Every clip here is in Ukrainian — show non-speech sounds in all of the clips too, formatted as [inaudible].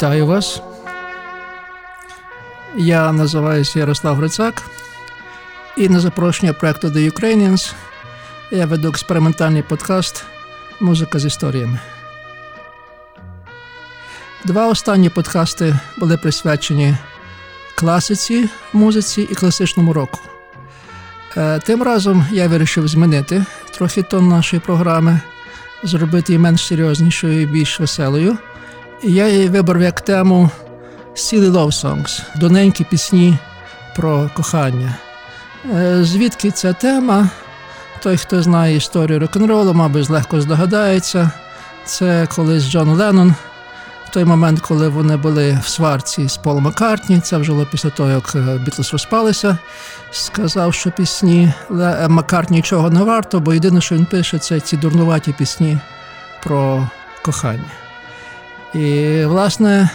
Вітаю вас. Я називаюся Ярослав Грицак, і на запрошення проекту The Ukrainians я веду експериментальний подкаст Музика з історіями. Два останні подкасти були присвячені класиці, музиці і класичному року. Е, тим разом я вирішив змінити трохи тон нашої програми, зробити її менш серйознішою і більш веселою. Я її вибрав як тему Silly Love Songs доненькі пісні про кохання. Е, звідки ця тема? Той, хто знає історію рок-н-ролу, мабуть, легко здогадається. Це колись Джон Леннон в той момент, коли вони були в сварці з Полом Маккартні, це вже було після того, як е, Бітлз розпалися, сказав, що пісні е, Маккартні нічого не варто, бо єдине, що він пише, це ці дурнуваті пісні про кохання. І, власне,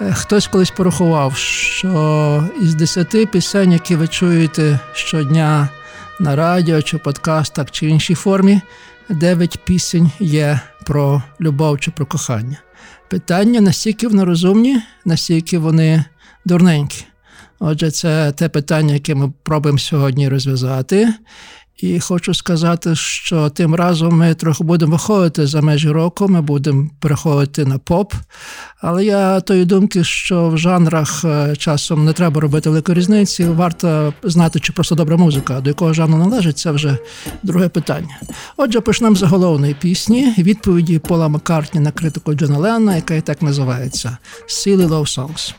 е, хтось колись порахував, що із десяти пісень, які ви чуєте щодня на радіо чи подкастах чи іншій формі, дев'ять пісень є про любов чи про кохання питання, настільки вони розумні, настільки вони дурненькі. Отже, це те питання, яке ми пробуємо сьогодні розв'язати. І хочу сказати, що тим разом ми трохи будемо виходити за межі року, ми будемо переходити на поп. Але я тої думки, що в жанрах е, часом не треба робити великої різниці. Варто знати, чи просто добра музика, до якого жанру належить, це вже друге питання. Отже, почнемо з головної пісні відповіді Пола Маккартні на критику Джона Ленна, яка і так називається «Silly Love Songs».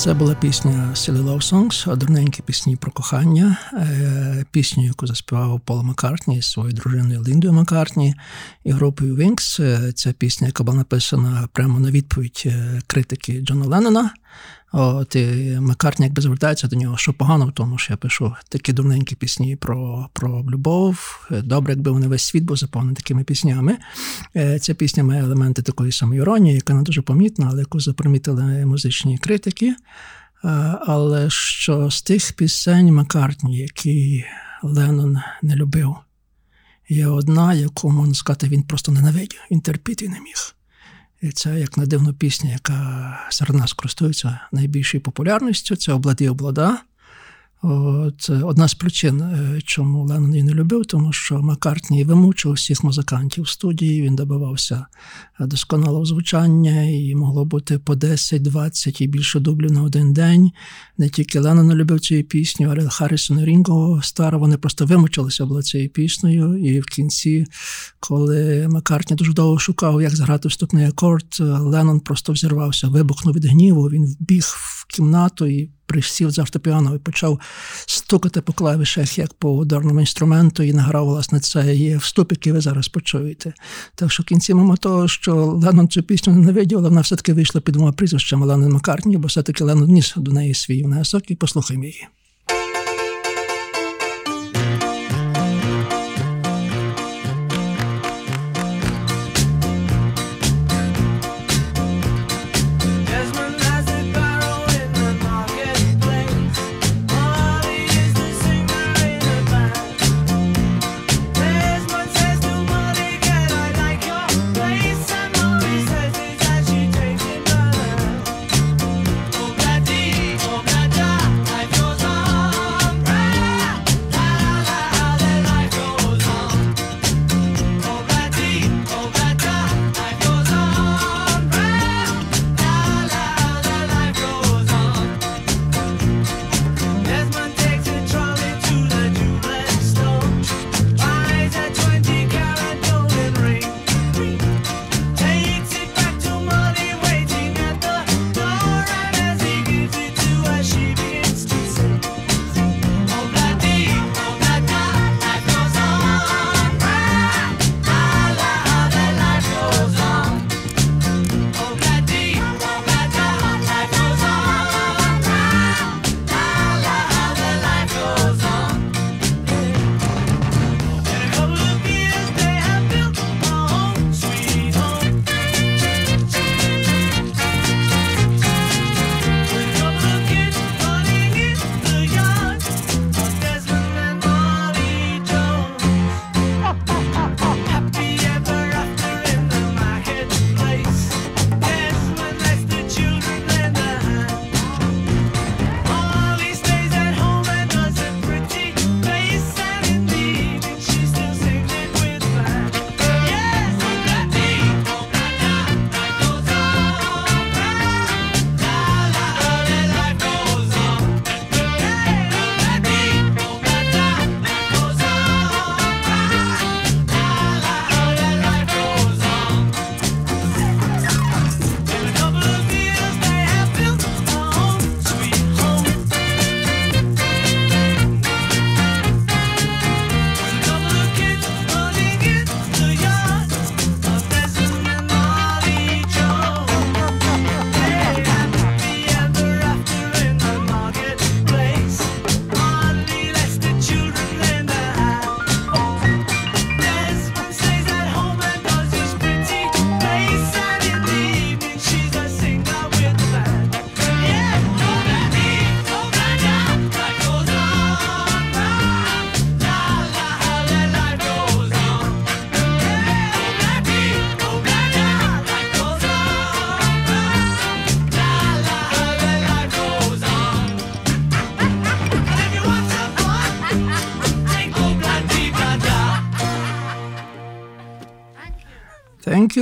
Це була пісня Silly Love Songs, дурненькі пісні про кохання, е, пісню, яку заспівав Пол Маккартні зі своєю дружиною Ліндою Маккартні і групою Wings. Це пісня, яка була написана прямо на відповідь е, критики Джона Леннона. От і Маккартні якби звертається до нього, що погано в тому, що я пишу такі дурненькі пісні про про любов. Добре, якби вони весь світ був заповнений такими піснями. Ця пісня має елементи такої самоіронії, яка не дуже помітна, але яку запримітили музичні критики. Але що з тих пісень Маккартні, які Леннон не любив, є одна, яку можна сказати, він просто ненавидів, він терпіти не міг. І це як на дивну пісня, яка серед нас користується найбільшою популярністю. Це обладі облада. От, одна з причин, е, чому Леннон її не любив, тому що Маккартні вимучив всіх музикантів в студії, він добивався досконалого звучання, і могло бути по 10, 20 і більше дублів на один день. Не тільки Леннон любив цю пісню, але Харрісон і Рінго Стара, вони просто вимучилися були цією піснею. І в кінці, коли Маккартні дуже довго шукав, як зграти вступний акорд, Леннон просто взірвався, вибухнув від гніву, він вбіг в кімнату і присів за фортепіано і почав стукати по клавішах, як по ударному інструменту, і награв власне цей вступ, який ви зараз почуєте. Так що в кінці, мимо того, що Леннон цю пісню ненавидів, але вона все-таки вийшла під двома прізвищами Леннон Маккартні, бо все-таки Леннон ніс до неї свій внесок і послухаймо її.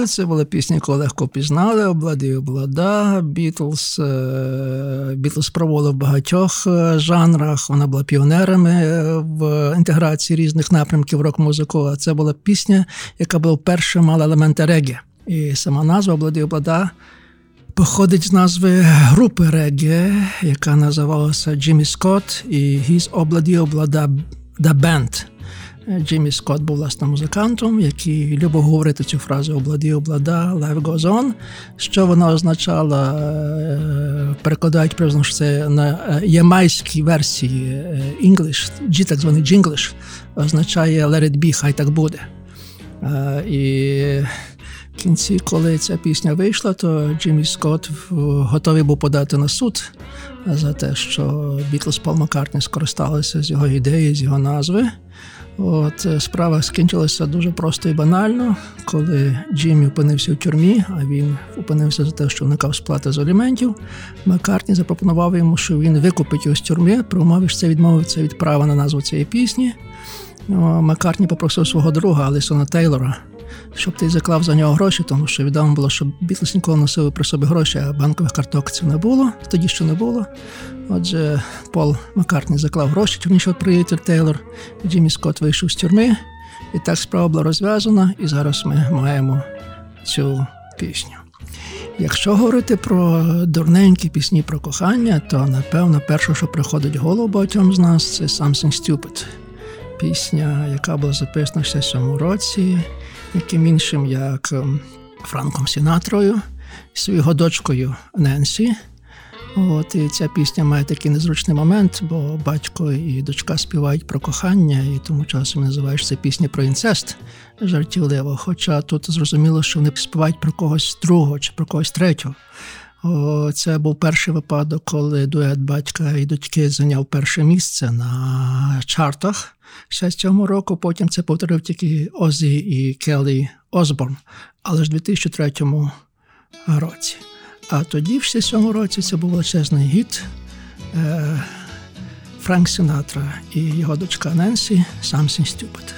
Thank. Це була пісня, яку легко пізнали, облади облада. Бітлз Бітлз проводив в багатьох е, жанрах. Вона була піонерами е, в інтеграції різних напрямків рок-музику. А це була пісня, яка була вперше мала елементи регі. І сама назва облади облада походить з назви групи регі, яка називалася Джиммі Скотт і His Обладі Облада да Band. Джиммі Скотт був власне музикантом, який любив говорити цю фразу обладі облада, life goes on. Що вона означала, е, перекладають приблизно, що це на е, ямайській версії е, English, G, так званий Jinglish, означає let it be, хай так буде. І в кінці, коли ця пісня вийшла, то Джиммі Скотт готовий був подати на суд за те, що Бітлз Пол Маккартні скористалися з його ідеї, з його назви. От е, Справа скінчилася дуже просто і банально, коли Джиммі опинився в тюрмі, а він опинився за те, що уникав сплати з аліментів. Маккартні запропонував йому, що він викупить його з тюрми, При умови, що це відмовиться від права на назву цієї пісні. Маккартні попросив свого друга Алісона Тейлора щоб ти заклав за нього гроші, тому що відомо було, що Бітлз ніколи носили при собі гроші, а банкових карток це не було, тоді ще не було. Отже, Пол Маккартні заклав гроші, тюрніше приятель Тейлор, Джиммі Скотт вийшов з тюрми. І так справа була розв'язана, і зараз ми маємо цю пісню. Якщо говорити про дурненькі пісні про кохання, то напевно перше, що приходить в голову багатьом з нас, це Something Stupid. Пісня, яка була записана в 67 році, яким іншим, як ем, Франком Сінатрою, своєю дочкою Ненсі. От І ця пісня має такий незручний момент, бо батько і дочка співають про кохання, і тому часом називаєш це пісня про інцест жартівливо. Хоча тут зрозуміло, що вони співають про когось другого чи про когось третього. Це був перший випадок, коли дует батька і дочки зайняв перше місце на чартах. Ще з цього року потім це повторив тільки Озі і Келлі Осборн, але ж у 2003 році. А тоді, в 67 році, це був величезний гіт е, Франк Сінатра і його дочка Ненсі «Something Stupid».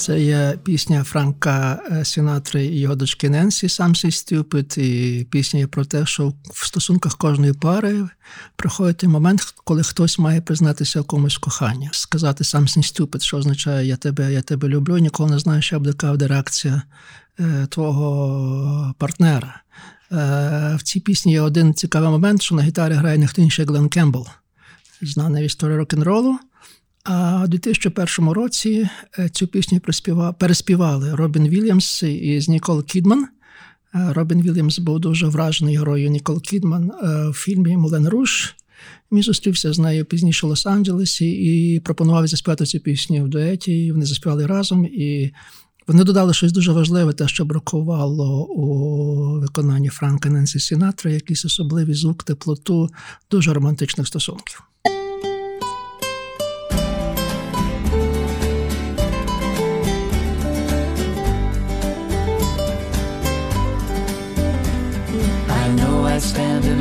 Це є пісня Франка е, Сінатри і його дочки Ненсі «Something Stupid», і пісня про те, що в стосунках кожної пари приходить момент, коли хтось має признатися в комусь кохання. Сказати «Something Stupid», що означає Я тебе, я тебе люблю, ніколи не знаєш, що буде буде реакція е, твого партнера. Е, в цій пісні є один цікавий момент, що на гітарі грає ніхто інший Глен Кембл, знаний в історії рок-н-ролу. А у 2001 році е, цю пісню переспівали Робін Вільямс із Нікол Кідман. Е, Робін Вільямс був дуже вражений грою Нікол Кідман е, в фільмі Moulin Rouge. Він зустрівся з нею пізніше в Лос-Анджелесі і пропонував заспівати цю пісню в дуеті. І Вони заспівали разом. І вони додали щось дуже важливе, те, що бракувало у виконанні Франка Ненсі Сінатри, якийсь особливий звук, теплоту, дуже романтичних стосунків.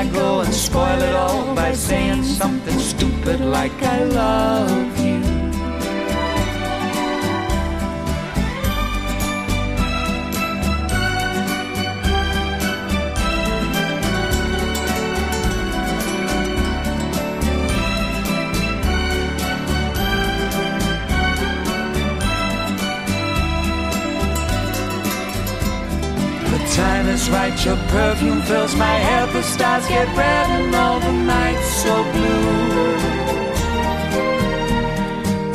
I go and spoil it all by saying something stupid like I love you. The time is right, your perfume fills my head, the stars get red and all the nights so blue.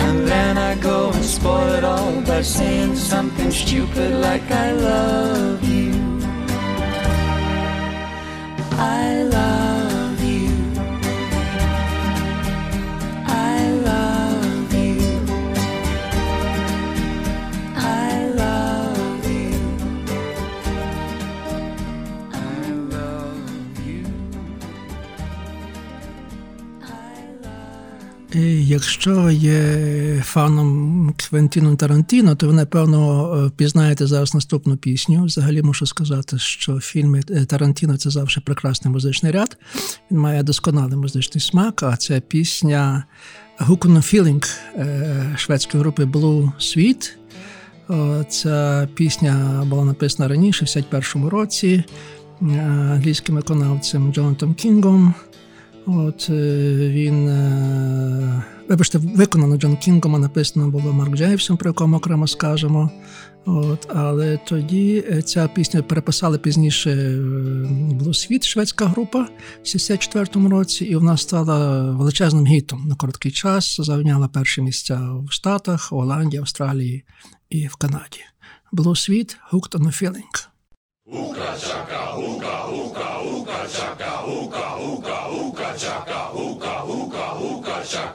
And then I go and spoil it all by saying something stupid like I love you. I love Якщо є фаном Квентіну Тарантіно, то ви напевно е, пізнаєте зараз наступну пісню. Взагалі мушу сказати, що фільми е, Тарантіно це завжди прекрасний музичний ряд. Він має досконалий музичний смак. А це пісня Гукуно Feeling е, шведської групи Blue Sweet. Ця пісня була написана раніше, в 51-му році, англійським виконавцем Джонатом Кінгом. От він, вибачте, виконано Джон Кінгом, а написано було Марк Джейвсом, про якому окремо скажемо. От, Але тоді ця пісня переписали пізніше Blue шведська група в 64-му році, і вона стала величезним гітом на короткий час. Зайняла перші місця в Штатах, Голландії, Австралії і в Канаді. Blue Sweet, Hooked on a Feeling. Hookah chaka, hookah, hookah, hookah chaka, hookah, hookah, hookah chaka,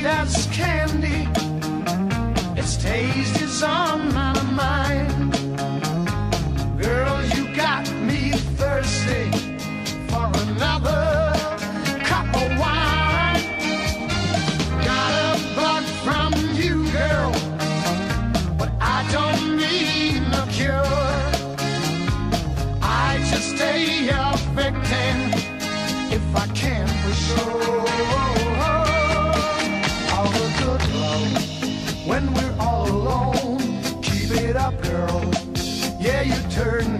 sweet as candy. Its taste is on my mind. Turn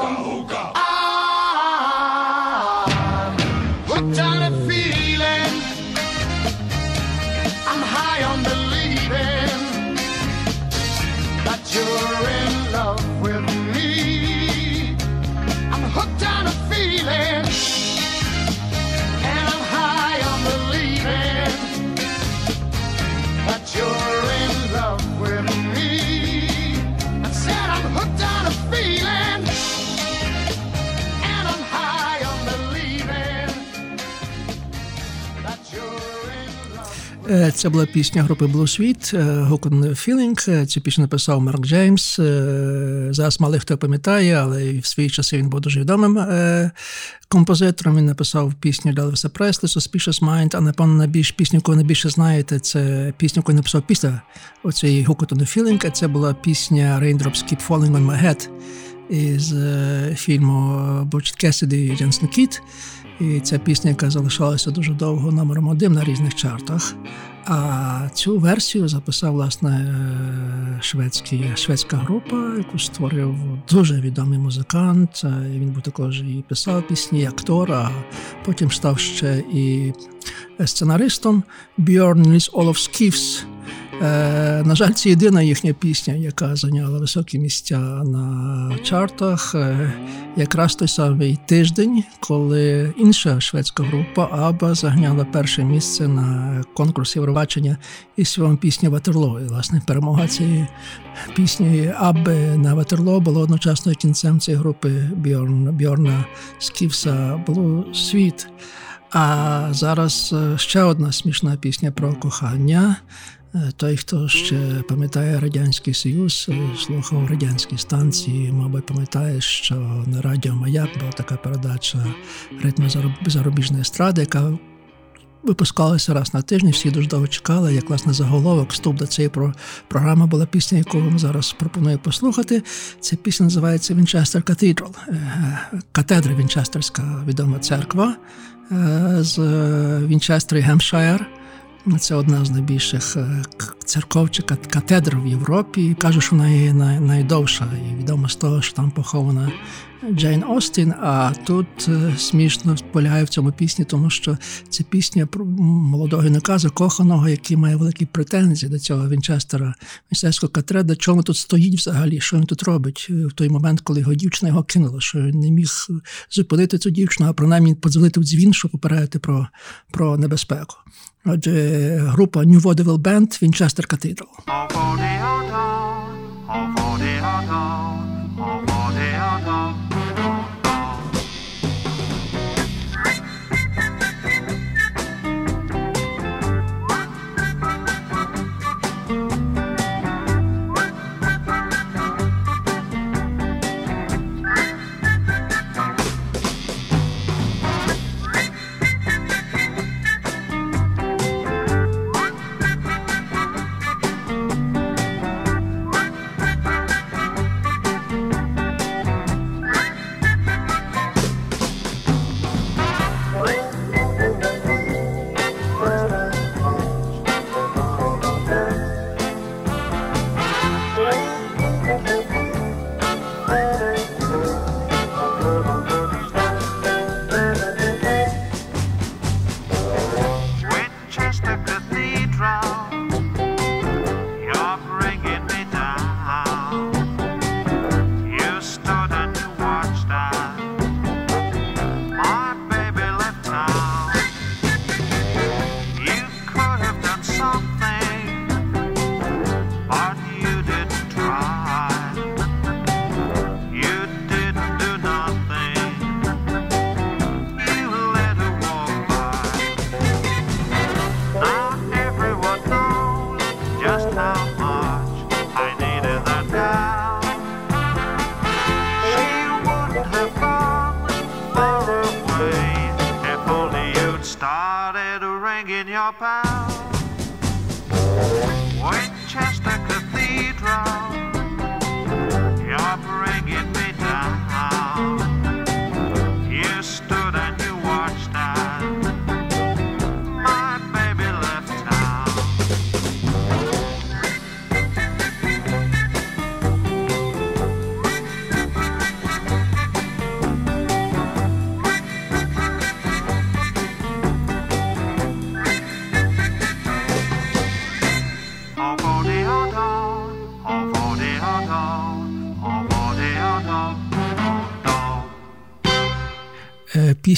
Це була пісня групи Blue Sweet Hook Feeling. Е, Цю пісню написав Марк Джеймс. Е, Зараз мало хто пам'ятає, але в свої часи він був дуже відомим е, композитором. Він написав пісню для Елвіса Преслі Suspicious Mind, а напевно найбільш пісню, яку найбільше знаєте, це пісню, яку він написав після on the Feeling. Це була пісня Raindrops Keep Falling on My Head із е, фільму Бочіт Кесіді і Дженсен Кіт. І ця пісня, яка залишалася дуже довго номером один на різних чартах. А цю версію записав власне е, шведський, шведська група, яку створив дуже відомий музикант. Е, Він був також і писав пісні, і актор, а потім став ще і сценаристом Бьорн Ліс Олов Skifs. Е, на жаль, це єдина їхня пісня, яка зайняла високі місця на чартах. Е, якраз той самий тиждень, коли інша шведська група Аба зайняла перше місце на конкурсі Євробачення із своєю пісню Ватерло. І, власне, перемога цієї пісні Аби на Ватерло було одночасно кінцем цієї групи Бьорн, Бьорна Скіфса Blue Sweet. А зараз е, ще одна смішна пісня про кохання. Е, Той, хто ще пам'ятає Радянський Союз, е, слухав радянські станції, мабуть, пам'ятає, що на радіо Маяк була така передача ритми зарубіжної естради, яка випускалася раз на тиждень. Всі дуже довго чекали, як власне заголовок, вступ до цієї про- програми була пісня, яку вам зараз пропоную послухати. Ця пісня називається Вінчестер Cathedral, е, катедра Вінчестерська відома церква з Вінчестер і Гемпшайр. Це одна з найбільших е, церков чи катедр в Європі. Кажуть, що вона є найдовша і відомо з того, що там похована Джейн Остін. А тут е, смішно полягає в цьому пісні, тому що це пісня про молодого юнака закоханого, який має великі претензії до цього Вінчестера, Вінчестерського катедра. Чому тут стоїть взагалі? Що він тут робить е, в той момент, коли його дівчина його кинула, що він не міг зупинити цю дівчину, а принаймні подзвонити в дзвін, щоб попередити про, про небезпеку. Отже, група New Vaudeville Band Winchester Cathedral.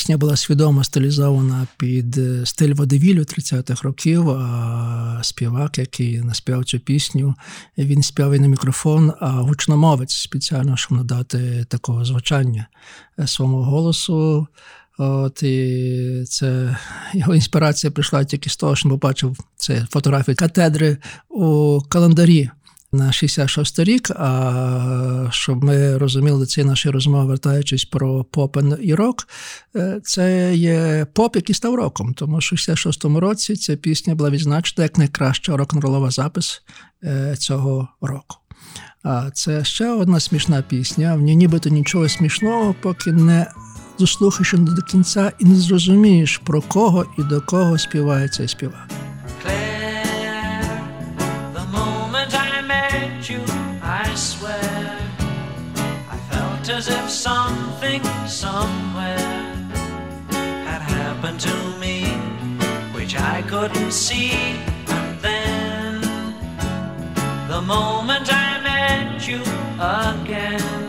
Пісня була свідомо стилізована під е, стиль водевілю 30-х років. А співак, який наспівав цю пісню, він співав і на мікрофон, а гучномовець спеціально, щоб надати такого звучання е, своєму голосу. От і це його інспірація прийшла тільки з того, що побачив це фотографії катедри у календарі на 66 рік. А щоб ми розуміли ці наші розмови, вертаючись про попен і рок, е, це є поп, який став роком. Тому що в 66-му році ця пісня була відзначена як найкраща рок-н-ролова запис е, цього року. А це ще одна смішна пісня. В ній нібито нічого смішного, поки не дослухаєш до кінця і не зрозумієш, про кого і до кого співає цей співак. See. And then, the moment I met you again,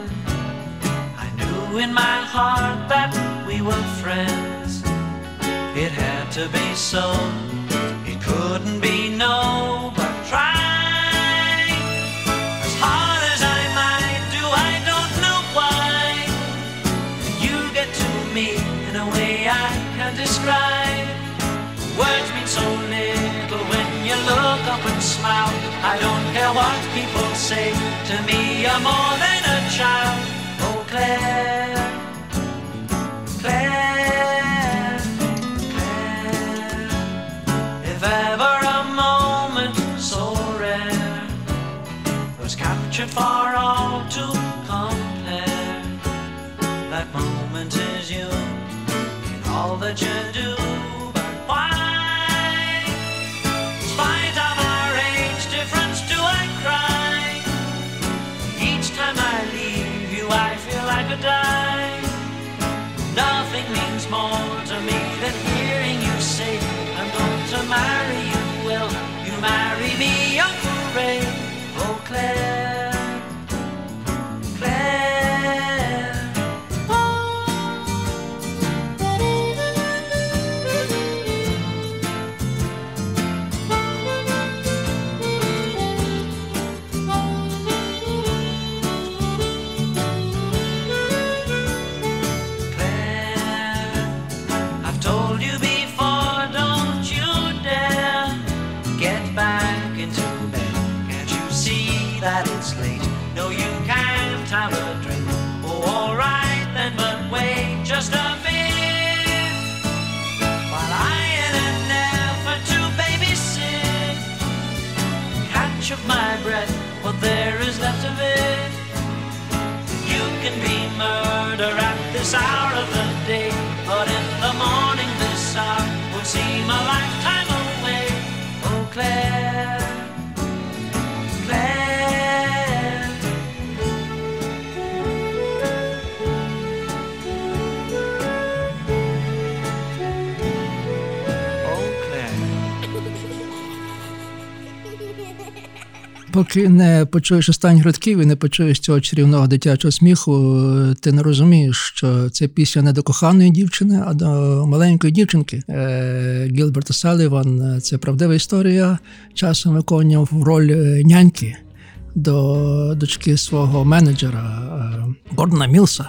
I knew in my heart that we were friends. It had to be so. It couldn't be no, what people say to me. You're more than a child. Oh, Claire, Claire, Claire. If ever a moment so rare was captured for all to compare, that moment is you in all that you do. Поки не почуєш останніх рядків і не почуєш цього чарівного дитячого сміху, е, ти не розумієш, що це пісня не до коханої дівчини, а до маленької дівчинки. Е, Гілберта Саліван е, це правдива історія. Часом виконував роль няньки до дочки свого менеджера Гордона Мілса.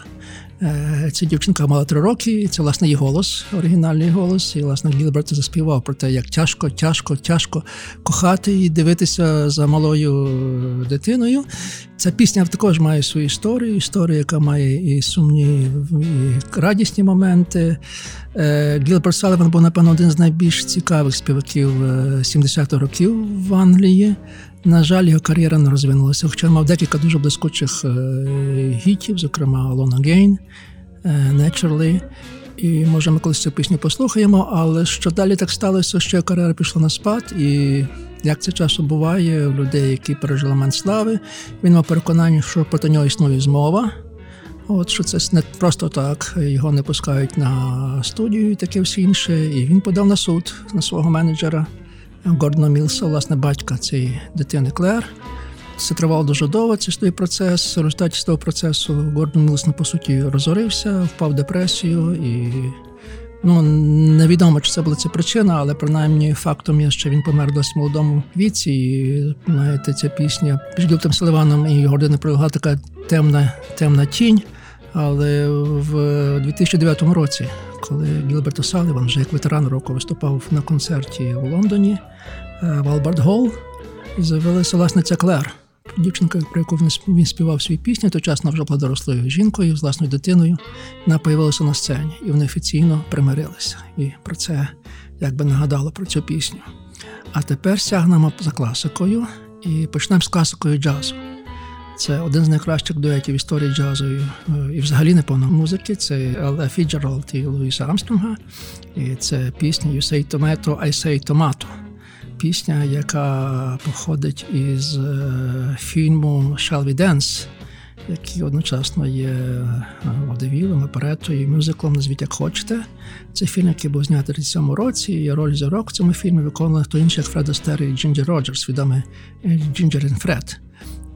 Е, Ця дівчинка мала три роки, і це власне її голос, оригінальний голос. І власне Гілберт заспівав про те, як тяжко, тяжко, тяжко кохати і дивитися за малою дитиною. Ця пісня також має свою історію, історію, яка має і сумні, і радісні моменти. Е, Гілберт Саліван був, напевно, один з найбільш цікавих співаків е, 70-х років в Англії. На жаль, його кар'єра не розвинулася, хоча мав декілька дуже блискучих е, гітів, зокрема Again, е, Naturally. І може ми колись цю пісню послухаємо, але що далі так сталося, що кар'єра пішла на спад, і як це часом буває у людей, які пережили момент слави, він мав переконання, що проти нього існує змова. От що це не просто так, його не пускають на студію і таке все інше. І він подав на суд на свого менеджера Гордона Мілса, власне, батька цієї дитини Клер. Це тривало дуже довго, цей той процес. В результаті з того процесу Гордон Мілс, ну, по суті, розорився, впав в депресію і. Ну, невідомо, чи це була ця причина, але принаймні фактом є, що він помер досить молодому віці. І знаєте, ця пісня між Гілтом Селиваном і Гордоном пролягла така темна, темна тінь. Але в 2009 році, коли Гілберт О'Саліван вже як ветеран року виступав на концерті в Лондоні е, в Алберт Голл, з'явилася власне ця Клер. Дівчинка, про яку він співав свої пісні, точасно вже була дорослою жінкою з власною дитиною. Вона появилася на сцені, і вони офіційно примирилися. І про це якби нагадало про цю пісню. А тепер сягнемо за класикою і почнемо з класикою джазу. Це один з найкращих дуетів історії джазу і, е, і взагалі напевно музики. Це Елла Фіцджеральд і Луїса Армстронга. І це пісня You say tomato, I say tomato. Пісня, яка походить із е, фільму Shall We Dance, який одночасно є е, водевілом, оперетою і мюзиклом, назвіть як хочете. Це фільм, який був знятий в 37 році, і роль зірок в цьому фільмі виконували хто інший, як Фред Астер і Джинджер Роджерс, відомий е, Джинджер і Фред.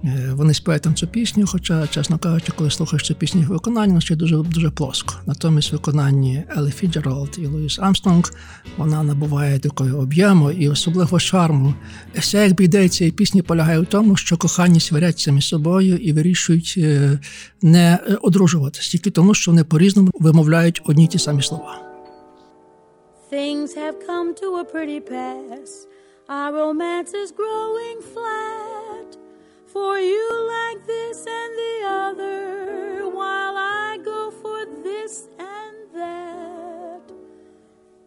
Е, Вони співають там цю пісню, хоча, чесно кажучи, коли слухаєш цю пісню їх виконання, це дуже дуже плоско. Натомість в виконанні Елли Фіцджеральд і Луїс Армстронг вона набуває такого об'єму і особливо шарму. Вся якби ідея цієї пісні полягає в тому, що кохані сваряться між собою і вирішують е, не е, одружуватись, тільки тому, що вони по-різному вимовляють одні й ті самі слова. Things have come to a pretty pass. Our romance is growing flat. For you like this and the other, while I go for this and that.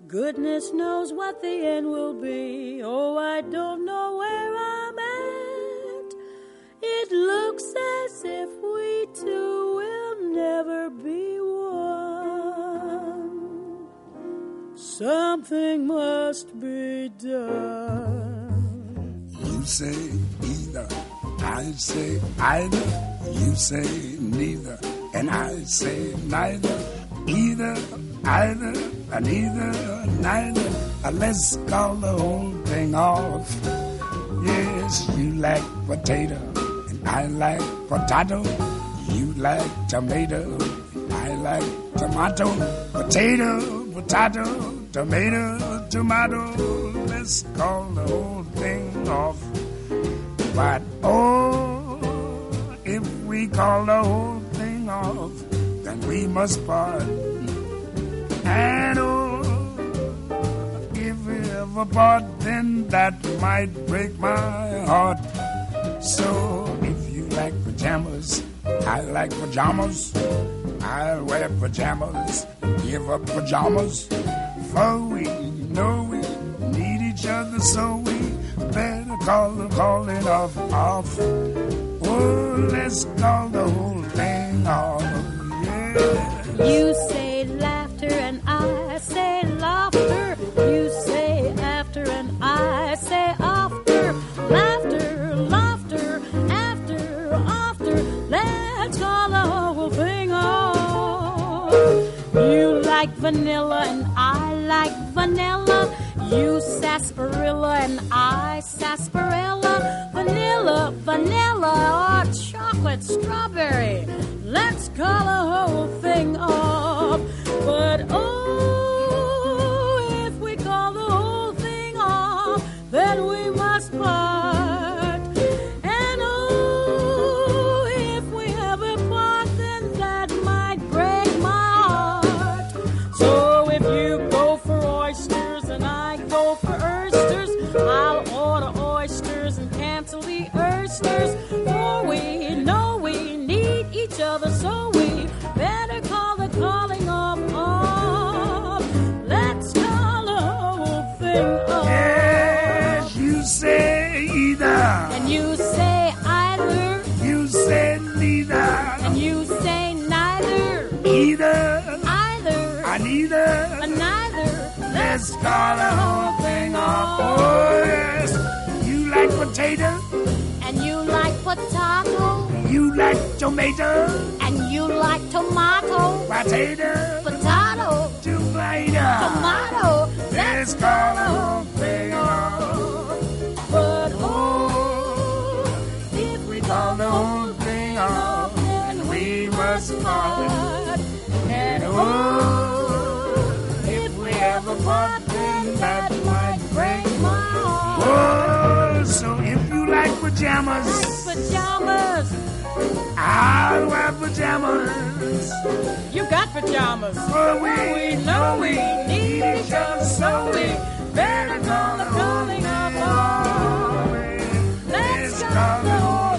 Goodness knows what the end will be. Oh, I don't know where I'm at. It looks as if we two will never be one. Something must be done. You say either, I say either. You say neither, and I say neither. Either, either, and either, neither. Uh, Let's call the whole thing off. Yes, you like potato, and I like potato. You like tomato, I like tomato. Potato, potato, tomato, tomato. Let's call the whole thing off. But oh, if we call the whole thing off, then we must part. And oh, if we ever part, then that might break my heart. So if you like pajamas, I like pajamas. I'll wear pajamas, give up pajamas. For we know we need each other, so call calling off off. Oh, let's call the whole thing off. Yeah. You say laughter and I say laughter. You say after and I say after. Laughter, laughter, after, after. Let's call the whole thing off. You like vanilla and I like. You sarsaparilla and I sarsaparilla. Vanilla, vanilla, or chocolate strawberry. Let's call the whole thing off. But oh, potato, And you like potato, you like tomato, and you like tomato, potato, potato, tomato. tomato. Let's call off. But oh, if we Call the whole thing off, and we must part. And oh, oh if we ever part, then that might break my heart. Pajamas, Pajamas, I'll wear pajamas. you got pajamas. Oh, For we know we need each other, so we better call the whole thing off. Let's call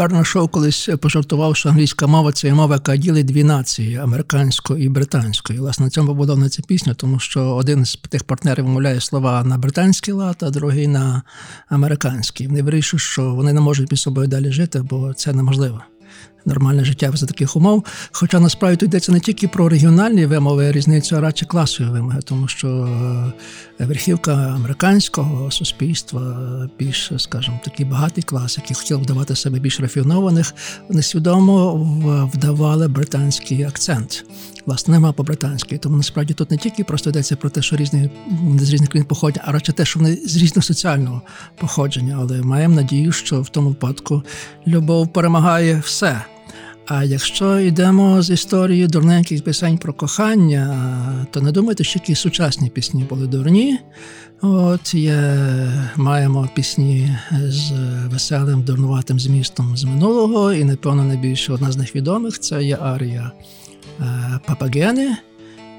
Бернард Шоу колись пожартував, що англійська мова це мова, яка ділить дві нації американську і британську. І, власне, на цьому побудована ця пісня, тому що один з тих партнерів вимовляє слова на британський лад, а другий на американський. Вони вирішують, що вони не можуть між собою далі жити, бо це неможливо. Нормальне життя за таких умов. Хоча насправді тут йдеться не тільки про регіональні вимови різницю, а радше класові вимоги, тому що е, верхівка американського суспільства більш, скажімо, такий багатий клас, який хотів вдавати себе більш рафінованих, несвідомо вдавали британський акцент. Власне, нема по-британськи. Тому насправді тут не тільки просто йдеться про те, що різні з різних країн походять, а радше те, що вони з різного соціального походження. Але маємо надію, що в тому випадку любов перемагає все. А якщо йдемо з історії дурненьких пісень про кохання, то не думайте, що які сучасні пісні були дурні. От є, маємо пісні з веселим, дурнуватим змістом з минулого, і напевно найбільше одна з них відомих це є арія е, Папагени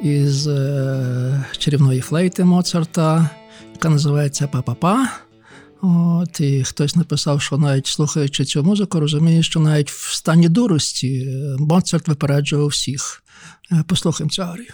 із е, чарівної флейти Моцарта, яка називається Па-па-па. От, і хтось написав, що навіть слухаючи цю музику, розуміє, що навіть в стані дурості е, Моцарт випереджував всіх. Послухаємо цю арію.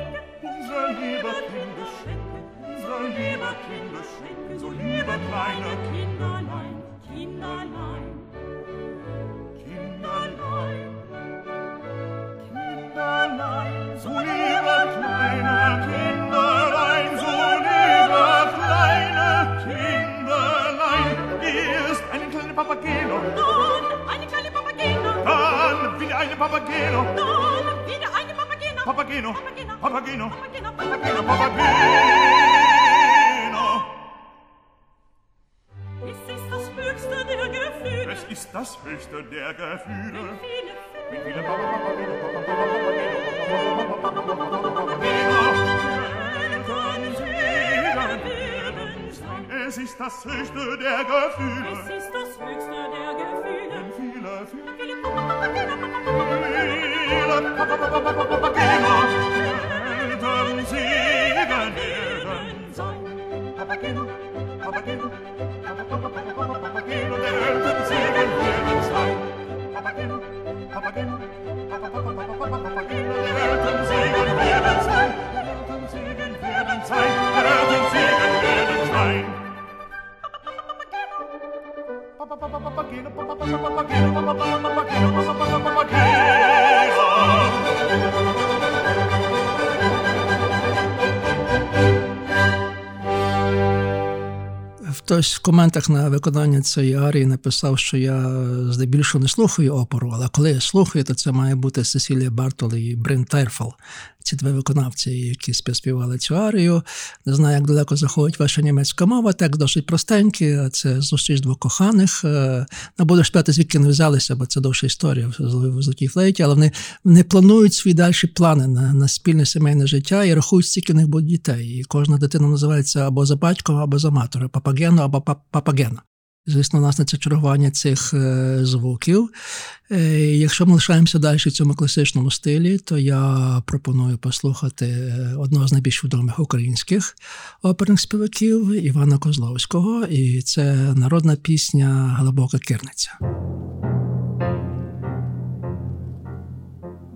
unser lieber Kinder schenken, unser lieber Kinder schenken, so liebe kleine Kinderlein, Kinderlein. Kinderlein, Kinderlein, so liebe kleine Kinderlein, so liebe kleine Kinderlein. Hier ist eine kleine Papageno. Dann eine kleine Papageno. Dann wieder eine Papageno. Dann wieder eine Papageno. Papageno. Papageno. Papageno, Papageno, Papageno, Papageno. Es ist das höchste der Gefühle. Es ist das höchste der Gefühle. Wie viele Papageno, Papageno, Papageno, Papageno. Es ist das höchste der Gefühle. Es ist das höchste der Gefühle. Wenn viele, viele, viele Papageno, viele, Papageno, sollen sie werden sein. Papageno, Papageno, Papageno, Papageno. Хтось в коментах на виконання цієї арії написав, що я здебільшого не слухаю оперу, але коли я слухаю, то це має бути Сесілія Бартолі і Брин Терфель. Ці два виконавці, які співспівали цю арію. Не знаю, як далеко заходить ваша німецька мова. Текст досить простенький. Це зустріч двох коханих. Е, Не буду спойлити, звідки вони взялися, бо це довша історія в золотій флейті, але вони, вони планують свої дальші плани на, на спільне сімейне життя і рахують, скільки в них буде дітей. І кожна дитина називається або за батьком, або за матері, папагено або папагена. Звісно, у нас на це чергування цих е, звуків. Е, Якщо ми лишаємося далі в цьому класичному стилі, то я пропоную послухати е, одного з найбільш відомих українських оперних співаків Івана Козловського, і це народна пісня Глибока кирниця.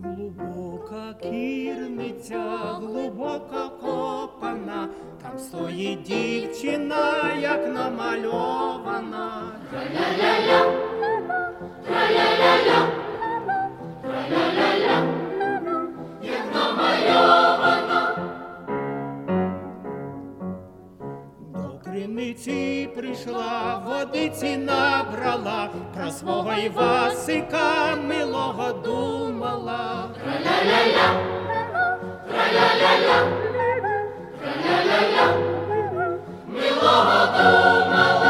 Глибока кірниця, глибоко копана, там стоїть дівчина, як намальована. Як намальована, До криниці прийшла, водиці набрала, про свого Івасика милого думала. we Hato Mala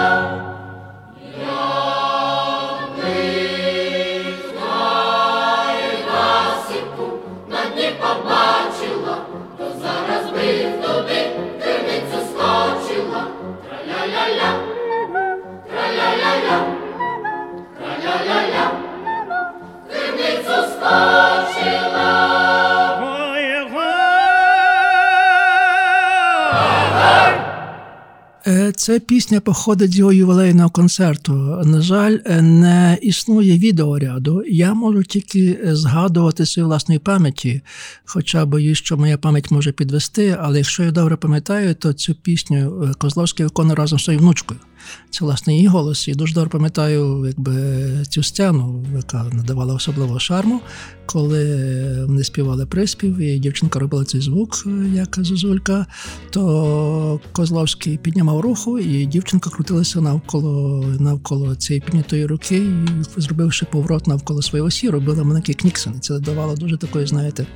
Ця пісня походить з його ювілейного концерту. На жаль, не існує відеоряду. Я можу тільки згадувати свої власної пам'яті, хоча боюсь, що моя пам'ять може підвести. Але якщо я добре пам'ятаю, то цю пісню е, Козловський виконує разом з своєю внучкою. Це власне її голос. І дуже добре пам'ятаю, якби цю сцену, яка надавала особливого шарму, коли вони співали приспів, і дівчинка робила цей звук, як зозулька, то Козловський піднімав руху, і дівчинка крутилася навколо навколо цієї піднятої руки, і зробивши поворот навколо своєї осі, робила маленький кніксон. І Це давало дуже такої, знаєте,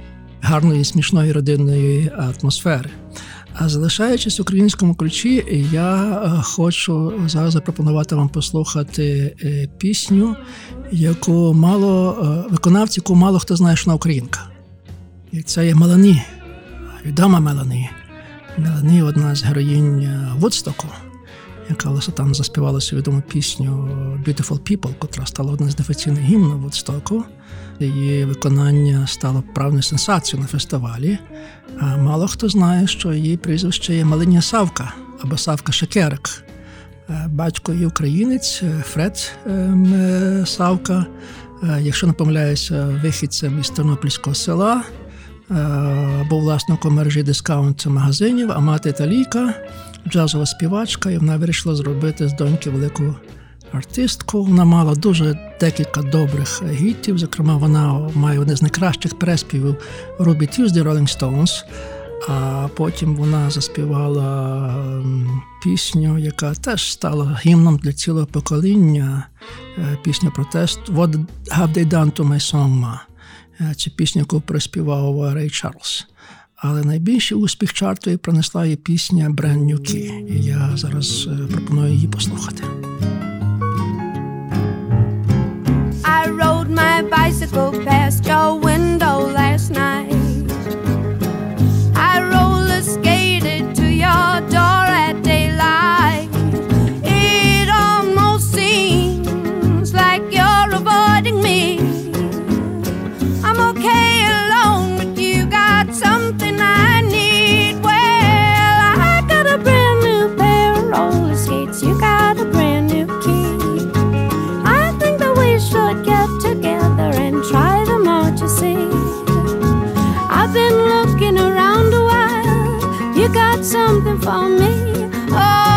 гарної, смішної родинної атмосфери. А залишаючись в українському ключі, я е, хочу зараз запропонувати вам послухати е, пісню, яку мало виконавців, виконавці, яку мало хто знає, що вона українка. І це є Мелані, відома Мелані. Мелані одна з героїнь е, Вудстоку, яка там заспівала свою відому пісню Beautiful People, котра стала одним з дефіційних гімнів Вудстоку. Її виконання стало правною сенсацією на фестивалі. А мало хто знає, що її прізвище є Малиня Савка або Савка Шекерик. Е, Батько її українець е, Фред е, Савка, якщо не помиляюся, вихідцем із Тернопільського села, був власником мережі дискаунт магазинів, а мати італійка, джазова співачка, і вона вирішила зробити з доньки велику артистку. Вона мала дуже декілька добрих гітів. Зокрема, вона має один з найкращих переспівів Ruby Tuesday Rolling Stones. А потім вона заспівала ем, пісню, яка теж стала гімном для цілого покоління. е, Пісня протест What have they done to my song, Ma? Е, Це пісня, яку приспівав Рей Чарльз. Але найбільший успіх чартові принесла її пісня Key. І я зараз е, пропоную її послухати. I rode my bicycle past your window something for me. Oh,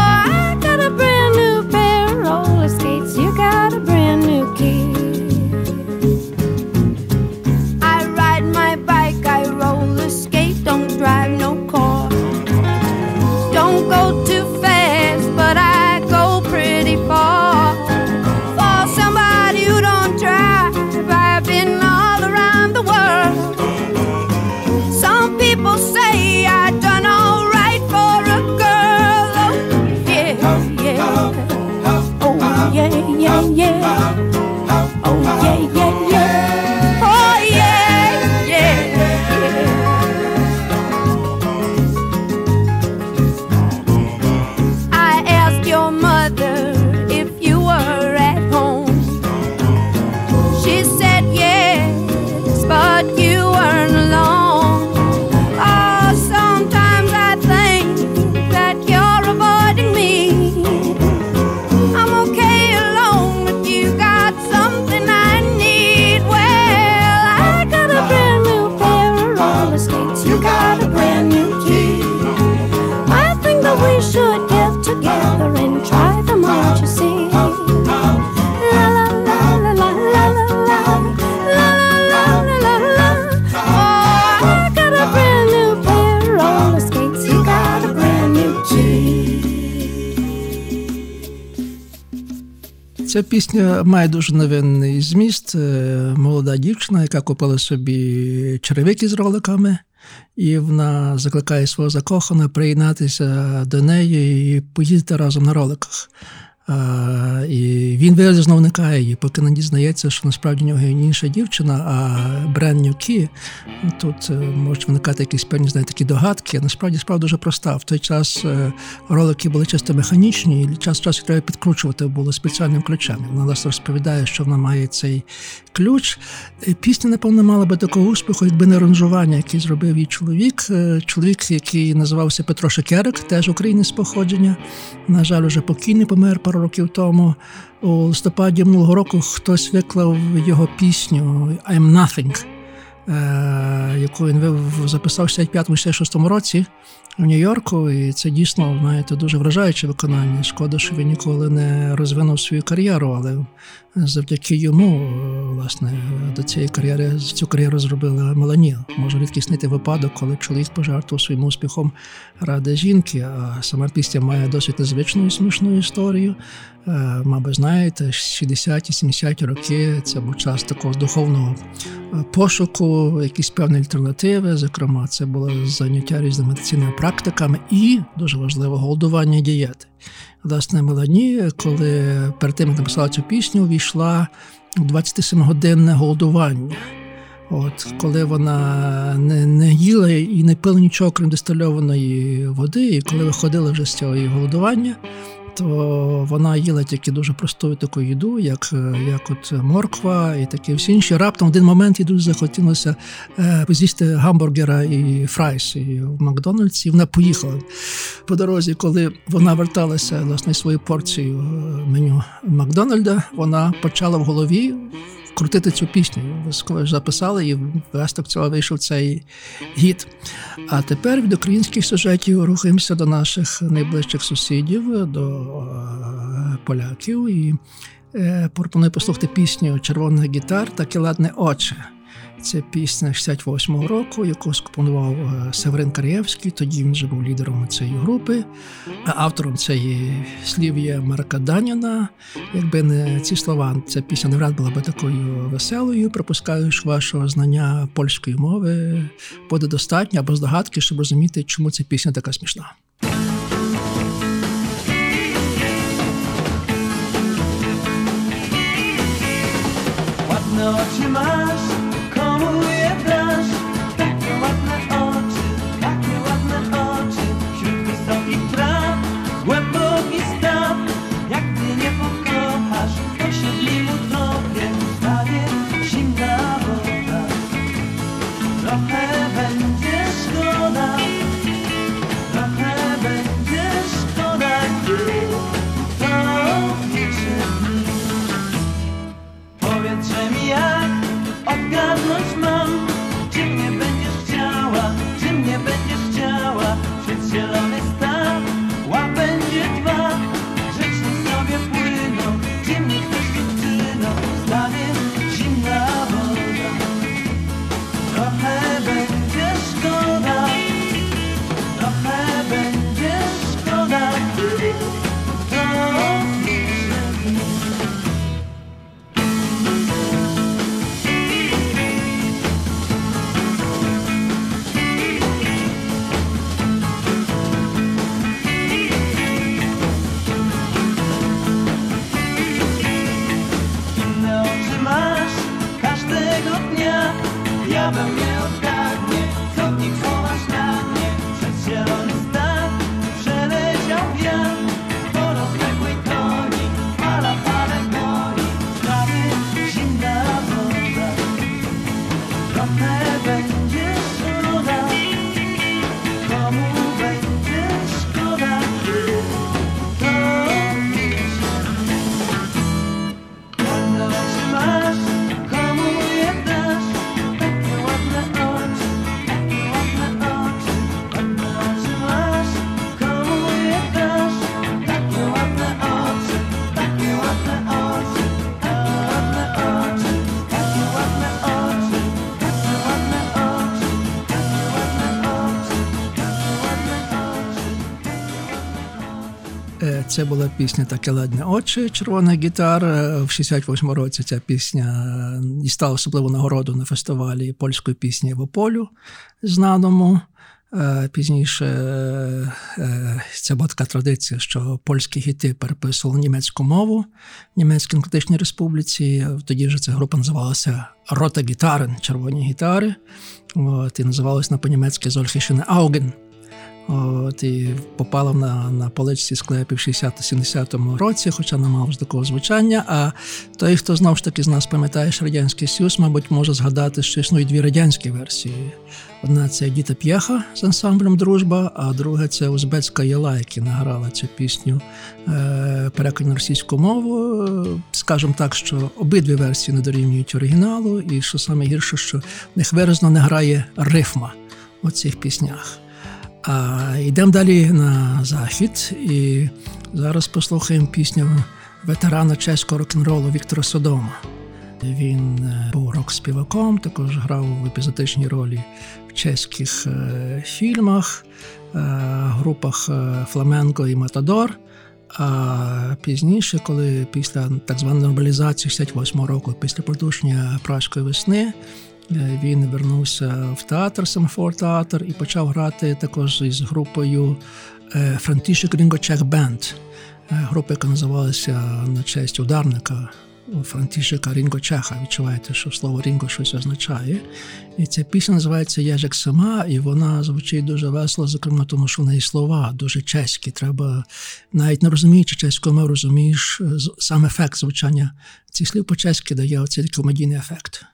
Ця пісня має дуже новинний зміст. Е, Молода дівчина, яка купила собі черевики з роликами, і вона закликає свого закоханого приєднатися до неї і поїздити разом на роликах. А, і він виразно уникає її, поки не дізнається, що насправді в нього є інша дівчина, а New тут е, можуть виникати якісь певні знаєте, такі догадки. Насправді справа дуже проста. В той час е, ролики були чисто механічні, і час часу треба підкручувати було спеціальним ключем. Вона власне розповідає, що вона має цей ключ. Е, Пісня, напевно, мала би такого успіху, якби не аранжування, яке зробив її чоловік. Чоловік, який називався Петро Шекерик, теж українець походження. На жаль, уже покійний помер пару років тому. У листопаді минулого року хтось виклав його пісню I'm Nothing, е, яку він записав в 65-66 році в Нью-Йорку. І це дійсно, знаєте, дуже вражаюче виконання. Шкода, що він ніколи не розвинув свою кар'єру, але завдяки йому, е, власне, до цієї кар'єри цю кар'єру зробила Мелані. Може рідкісний випадок, коли чоловік пожертвував своїм успіхом ради жінки, а сама пісня має досить незвичну і смішну історію. Е, Мабуть, знаєте, 60-70 роки це був час такого духовного е, пошуку, якісь певні альтернативи. Зокрема, це було заняття різними медицинними практиками і дуже важливо голодування дієти. Власне, Мелані, коли перед тим як написала цю пісню, увійшла у 27-годинне голодування. От, коли вона не, не їла і не пила нічого, крім дистильованої води, і коли виходила вже з цього голодування, то вона їла тільки дуже просту таку їду, як, е, як от морква і такі всі інші. Раптом в один момент їй дуже захотілося е, з'їсти гамбургера і fries і в Макдональдсі. Вона поїхала по дорозі, коли вона верталася власне свою порцію е, меню Макдональда, вона почала в голові крутити цю пісню. Коли ж записали, і весток цього вийшов цей гід. А тепер від українських сюжетів рухаємося до наших найближчих сусідів, до е, поляків. І е, пропоную послухати пісню Червона гітар та кіладне оче. Це пісня 68-го року, яку скомпонував е, Северин Кар'євський. Тоді він вже був лідером цієї групи. Автором цієї слів є Марка Даніна. Якби не ці слова, ця пісня навряд була би такою веселою. Припускаю, що вашого знання польської мови буде достатньо або здогадки, щоб розуміти, чому ця пісня така смішна. Ładne oczy masz, Це була пісня Таке ледне очі, червона гітара. В 68-му році ця пісня е, дістала особливу нагороду на фестивалі польської пісні Вополю знаному. Е, Пізніше е, е, це була така традиція, що польські гіти переписували німецьку мову в Німецькій Демократичній Республіці. Тоді ж ця група називалася Рота Гітарен, червоні гітари. От, і називалась на по-німецьки Зольхішене Ауген. От, і попала на, на поличці склепів в 60-70 році, хоча не мав такого звучання. А той, хто знову ж таки з нас пам'ятає що Радянський Союз, мабуть, може згадати, що існують дві радянські версії. Одна це Діта П'єха з ансамблем Дружба, а друга це Узбецька Яла, яка награла цю пісню е, перекладі на російську мову. Скажемо так, що обидві версії не дорівнюють оригіналу, і що саме гірше, що в них виразно не грає рифма у цих піснях. А йдемо далі на захід, і зараз послухаємо пісню ветерана чеського рок-н-ролу Віктора Содома. Він е, був рок-співаком, також грав в епізодичній ролі в чеських е, фільмах, е, групах Фламенко і Матадор. А пізніше, коли після так званої нормалізації 68 року, після придушення Пражської весни, він вернувся в театр, Семафор театр, і почав грати також із групою е, Франтішек Рінгочек Бенд. Е, Група, яка називалася на честь ударника Франтішека Рінго Чеха. Відчуваєте, що слово Рінго щось означає. І ця пісня називається Єжик сама, і вона звучить дуже весело, зокрема, тому що в неї слова дуже чеські. Треба, навіть не розуміючи чеською мову, розумієш е, сам ефект звучання цих слів по-чеськи дає оцей комедійний ефект.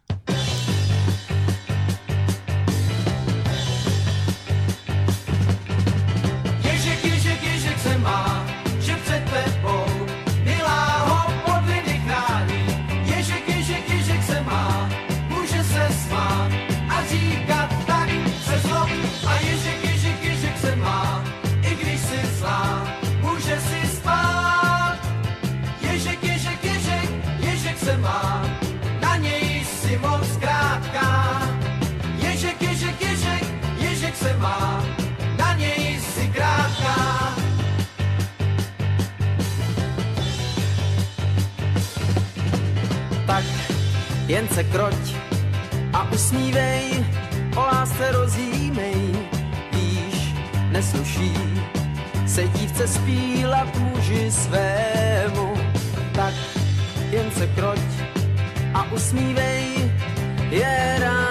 Se kroť a usmívej, o lásce rozjímej, víš, nesluší se dívce spílat muži svému, tak jen se kroť a usmívej, je ráno.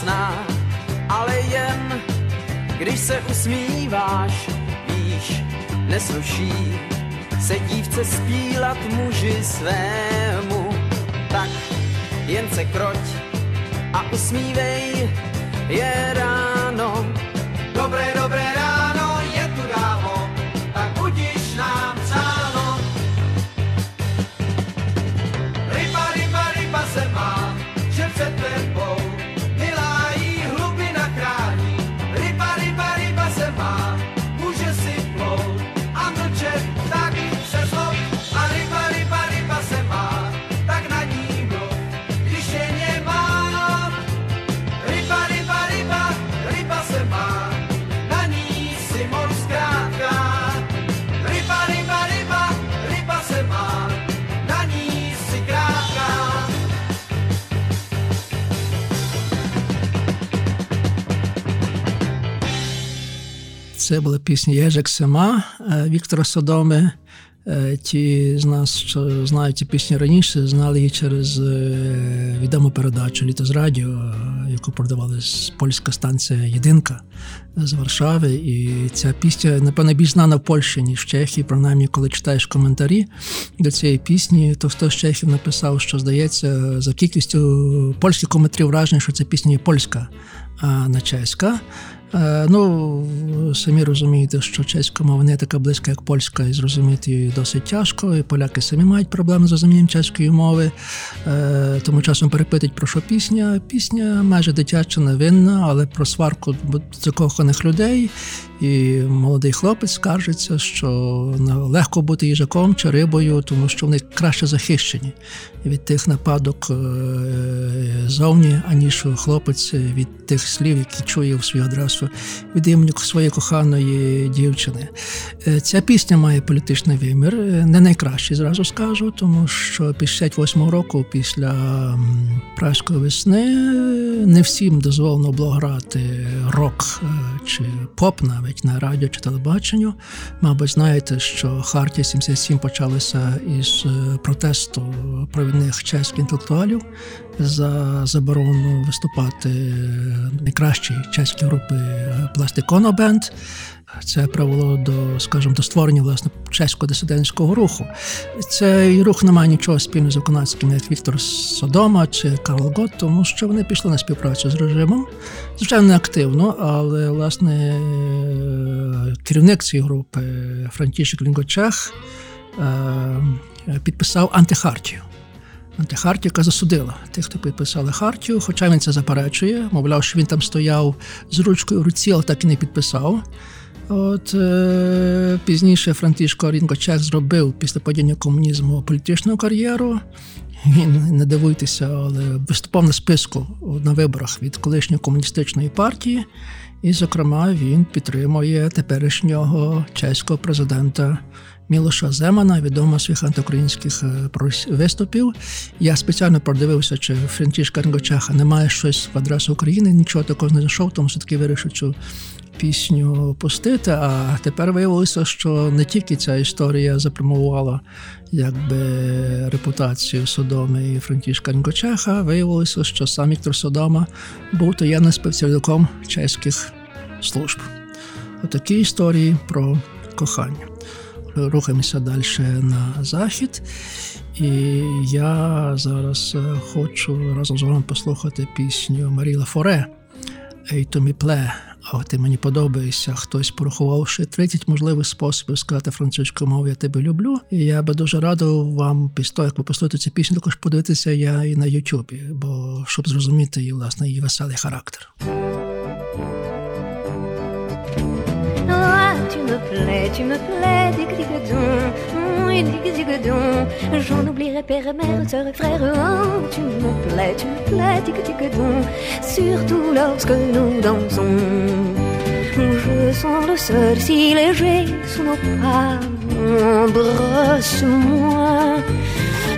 Krásná, ale jen když se usmíváš, víš, nesluší se dívce spílat muži svému. Tak jen se kroť a usmívej, je ráno. Це була пісня Єжик Сема е, Віктора Содоми. Е, Ті з нас, що знають ці пісні раніше, знали її через е, відому передачу Літо з радіо, яку продавали з польська станція Єдинка з Варшави. І ця пісня, напевно, більш знана в Польщі, ніж в Чехії. Принаймні, коли читаєш коментарі до цієї пісні, то хтось з чехів написав, що здається, за кількістю польських коментарів враження, що ця пісня є польська, а не чеська. Е, Ну, самі розумієте, що чеська мова не така близька, як польська, і зрозуміти її досить тяжко. І поляки самі мають проблеми з розумінням чеської мови, Е, тому часом перепитують про що пісня. Пісня майже дитяча, невинна, але про сварку закоханих людей. І молодий хлопець скаржиться, що легко бути їжаком чи рибою, тому що вони краще захищені від тих нападок е, зовні, аніж хлопець від тих слів, які чує в свою адресу від імені своєї коханої дівчини. Е, Ця пісня має політичний вимір, е, не найкращий, зразу скажу, тому що 58-го року, після м, Пражської весни, не всім дозволено було грати рок е, чи поп навіть на радіо чи телебаченню. Мабуть, знаєте, що Хартія 77 почалася із протесту провідних чеських інтелектуалів за заборону виступати найкращій чеській групи Пластиконо Бенд. Це привело до, скажімо, до створення власне чеського дисидентського руху. Цей рух не має нічого спільного з виконавськими, як Віктор Содома чи Карл Гот, тому що вони пішли на співпрацю з режимом. Звичайно, не активно, але власне керівник цієї групи Франтішек Лінгочех е, підписав антихартію. Антихартія, яка засудила тих, хто підписали хартію, хоча він це заперечує, мовляв, що він там стояв з ручкою в руці, але так і не підписав. От е, пізніше Франтішко Рінгочек зробив після падіння комунізму політичну кар'єру. Він не дивуйтеся, але виступав на списку на виборах від колишньої комуністичної партії, і, зокрема, він підтримує теперішнього чеського президента Мілоша Земана, відомо з своїх антиукраїнських е, виступів. Я спеціально продивився, чи Франтішка Рінгочеха немає щось в адресу України, нічого такого не знайшов, тому все-таки вирішив цю пісню пустити. А тепер виявилося, що не тільки ця історія запрямувала якби репутацію Содоми і Франтішка Рінгочеха, виявилося, що сам Віктор Содома був таємним спеціалістом чеських служб. Отакі історії про кохання. Рухаємося далі на захід. І я зараз е, хочу разом з вами послухати пісню Маріла Форе «Ей то мі пле. А ти мені подобаєшся. Хтось порахувавши 30 можливих способів сказати французькою мовою Я тебе люблю. І я би дуже радив вам після того, як ви послухаєте цю пісню, також подивитися я і на Ютубі, бо щоб зрозуміти її, власне, її веселий характер. Me plais, tu me plais. J'en oublierai père mère, sœur frère. Oh, tu me plais, tu me plais, dig dig. Surtout lorsque nous dansons. Je sens le sol si léger sous nos pas. Embrasse-moi.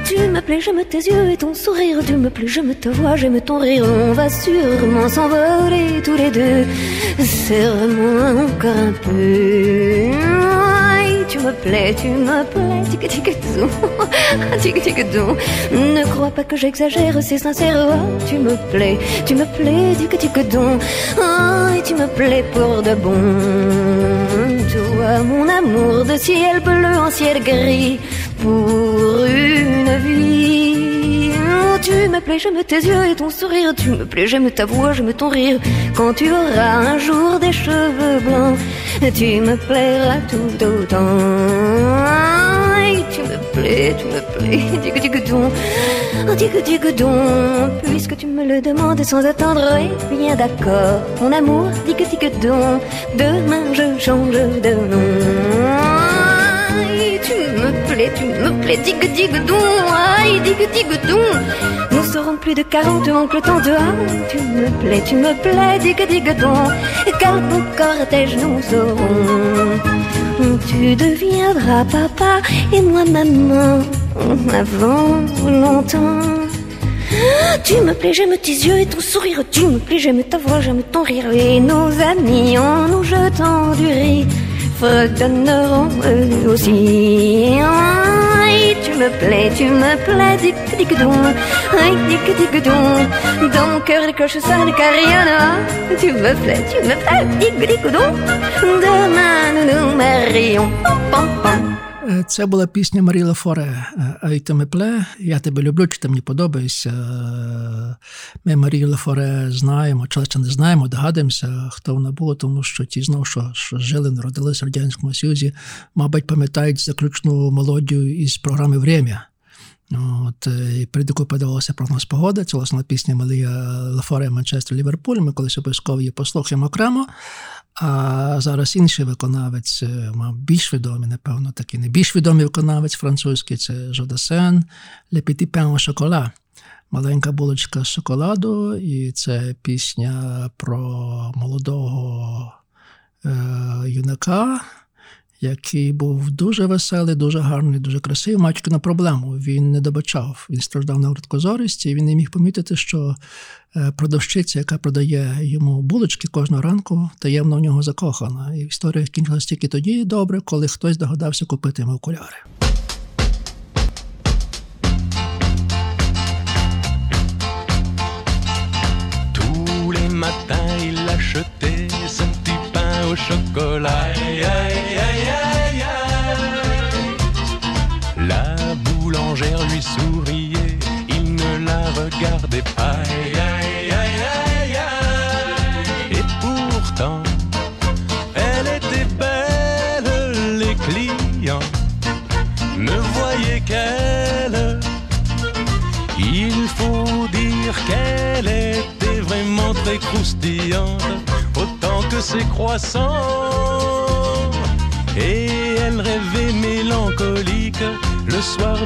Tu me plais, j'aime tes yeux et ton sourire. Tu me plais, j'aime ta voix, j'aime ton rire. On va sûrement s'envoler tous les deux. Serre-moi encore un peu. Aïe, tu me plais, tu me plais. Tic tic. [laughs] Tic tic. Ne crois pas que j'exagère, c'est sincère. Oh, tu me plais, tu me plais. Tic tic dou. Aïe, tu me plais pour de bon. Toi, mon amour de ciel bleu en ciel gris pour une vie. Oh, tu me plais, j'aime tes yeux et ton sourire. Tu me plais, j'aime ta voix, j'aime ton rire. Quand tu auras un jour des cheveux blancs, tu me plairas tout autant. Tu me plais, tu me plais. Dig dig don, oh, dig dig don. Puisque tu me le demandes sans attendre, eh bien d'accord. Mon amour, dig dig don. Demain je change de nom. Tu me plais, tu me plais, dig dig don, aïe, dig dig don. Nous serons plus de 40 oncle tante, ah, tu me plais, tu me plais, dig dig don. Quel beau cortège nous aurons. Tu deviendras papa et moi maman avant longtemps. Tu me plais, j'aime tes yeux et ton sourire. Tu me plais, j'aime ta voix, j'aime ton rire. Et nos amis en nous jetant du riz fredonneront eux aussi. Aïe, tu me plais, tu me plais, dic dic don, dic dic don. Dans mon cœur les cloches sonnent car il y en a. Tu me plais, tu me plais, dic dic don. Demain nous nous marions. Pam pam pam. Е, Це була пісня Марі Лафоре е, «Ай ти ме пле. Я тебе люблю, чи ти мені подобаєшся. Е, Ми Марію Лафоре знаємо, чи не знаємо, догадуємося, хто вона була, тому що ті знову, що, що жили, народилися в Радянському Союзі, мабуть, пам'ятають заключну мелодію із програми «Время». От, е, і перед якою подавалася прогноз погоди. Це власне пісня Малія Лафоре Манчестер Ліверпуль. Ми колись обов'язково її послухаємо окремо. А зараз інший виконавець, мав більш відомий, напевно, такий не більш відомий виконавець французький це Жодасен Лепітіпен Шокола. Маленька булочка з шоколаду, і це пісня про молодого е, юнака, який був дуже веселий, дуже гарний, дуже красивий, маючи на проблему. Він не добачав. Він страждав на враткозорість, і він не міг помітити, що е, продавщиця, яка продає йому булочки кожного ранку, таємно в нього закохана. І історія кінчилась тільки тоді добре, коли хтось догадався купити йому окуляри. Tous il achetait 生哥来。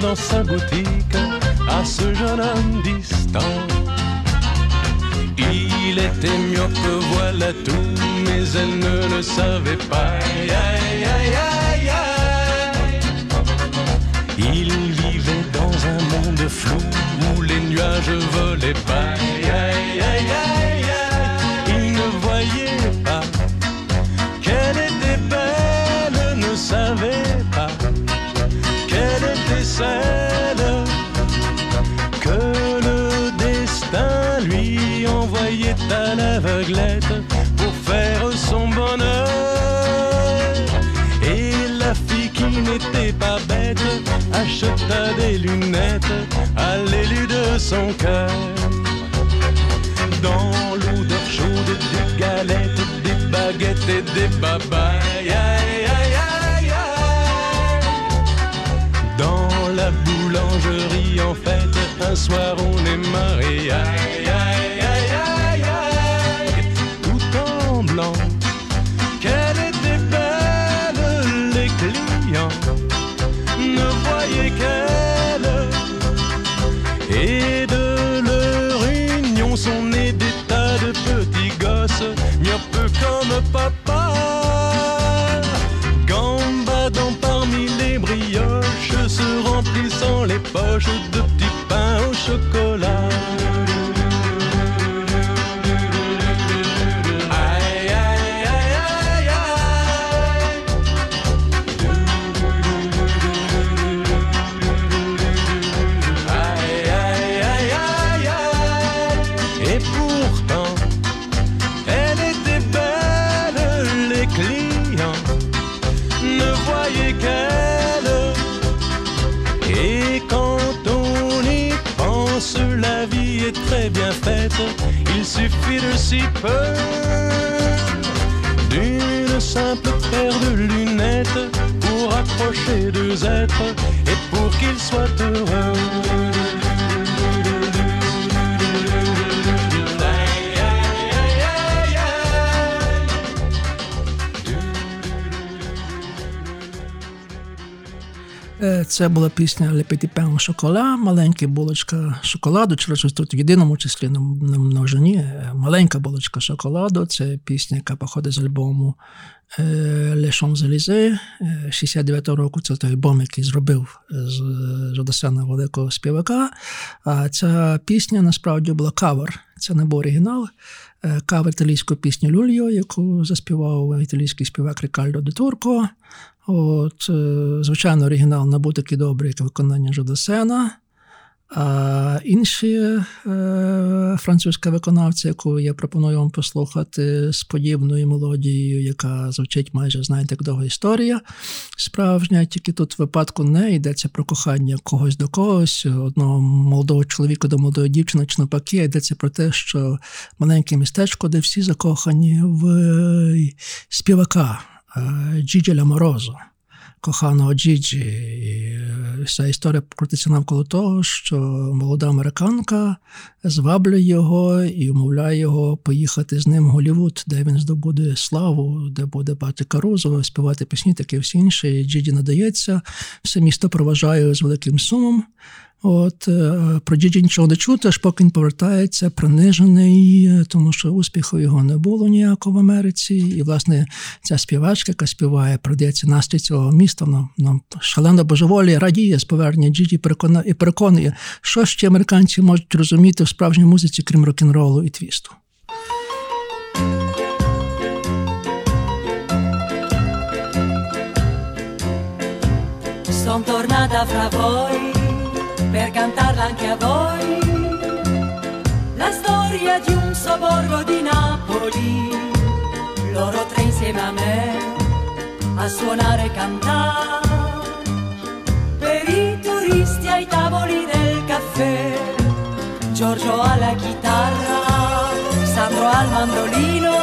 Dans sa boutique à ce jeune homme distant. Il était myope, voilà tout, mais elle ne le savait pas. Aïe, aïe, aïe, aïe. Il vivait dans un monde flou où les nuages volaient pas. Dans l'odeur chaude des galettes, des baguettes et des babayes. Aïe, aïe, aïe. Dans la boulangerie, en fait, un soir on est mariés. D'une simple paire de lunettes pour accrocher deux êtres et pour qu'ils soient heureux. Це була пісня Le Petit au маленька булочка шоколаду, Через тут в єдиному числі на множині. Е, Маленька булочка шоколаду. Це пісня, яка походить з альбому е, Le Champs-Élysées, е, 69-го року. Це той альбом, який зробив з Жодосена великого співака. А ця пісня насправді була кавер. Це не був оригінал. Е, Кавер італійської пісні Люльо, яку заспівав італійський співак Рікальдо де Турко. От, е, звичайно, оригінал не був такий добрий, як виконання Жодосена. А інші е, французька виконавця, яку я пропоную вам послухати з подібною мелодією, яка звучить майже, знаєте, як довга історія справжня, тільки тут в випадку не йдеться про кохання когось до когось, одного молодого чоловіка до молодої дівчини, чи навпаки, йдеться про те, що маленьке містечко, де всі закохані в е, співака е, Джіджі Морозо коханого Джіджі. І е, вся історія крутиться навколо того, що молода американка зваблює його і умовляє його поїхати з ним в Голівуд, де він здобуде славу, де буде бати Карузо, співати пісні, таке всі інше. І Джіджі надається. Все місто проважає з великим сумом. От е, про Джіджі нічого не чути, аж поки він повертається, принижений, е, тому що успіху його не було ніякого в Америці. І, власне, ця співачка, яка співає, продається настрій цього міста, вона, вона шалено божеволі, радіє з повернення переконує, і переконує, що ще американці можуть розуміти в справжній музиці, крім рок-н-ролу і твісту. Sono tornata fra voi cantarla anche a voi. La storia di un sobborgo di Napoli, loro tre insieme a me a suonare e cantare. Per i turisti ai tavoli del caffè, Giorgio alla chitarra, Sandro al mandolino,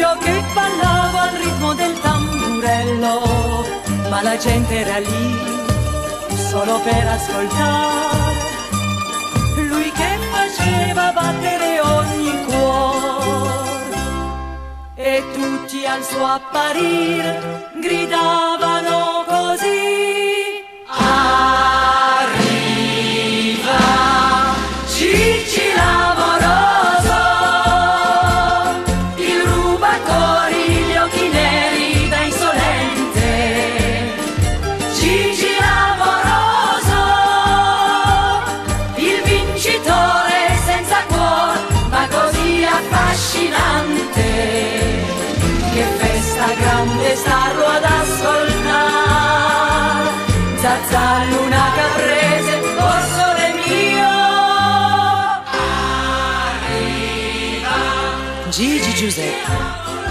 io che ballavo al ritmo del tamburello, ma la gente era lì solo per ascoltare. Lui che faceva battere ogni cuore e tutti al suo apparire gridavano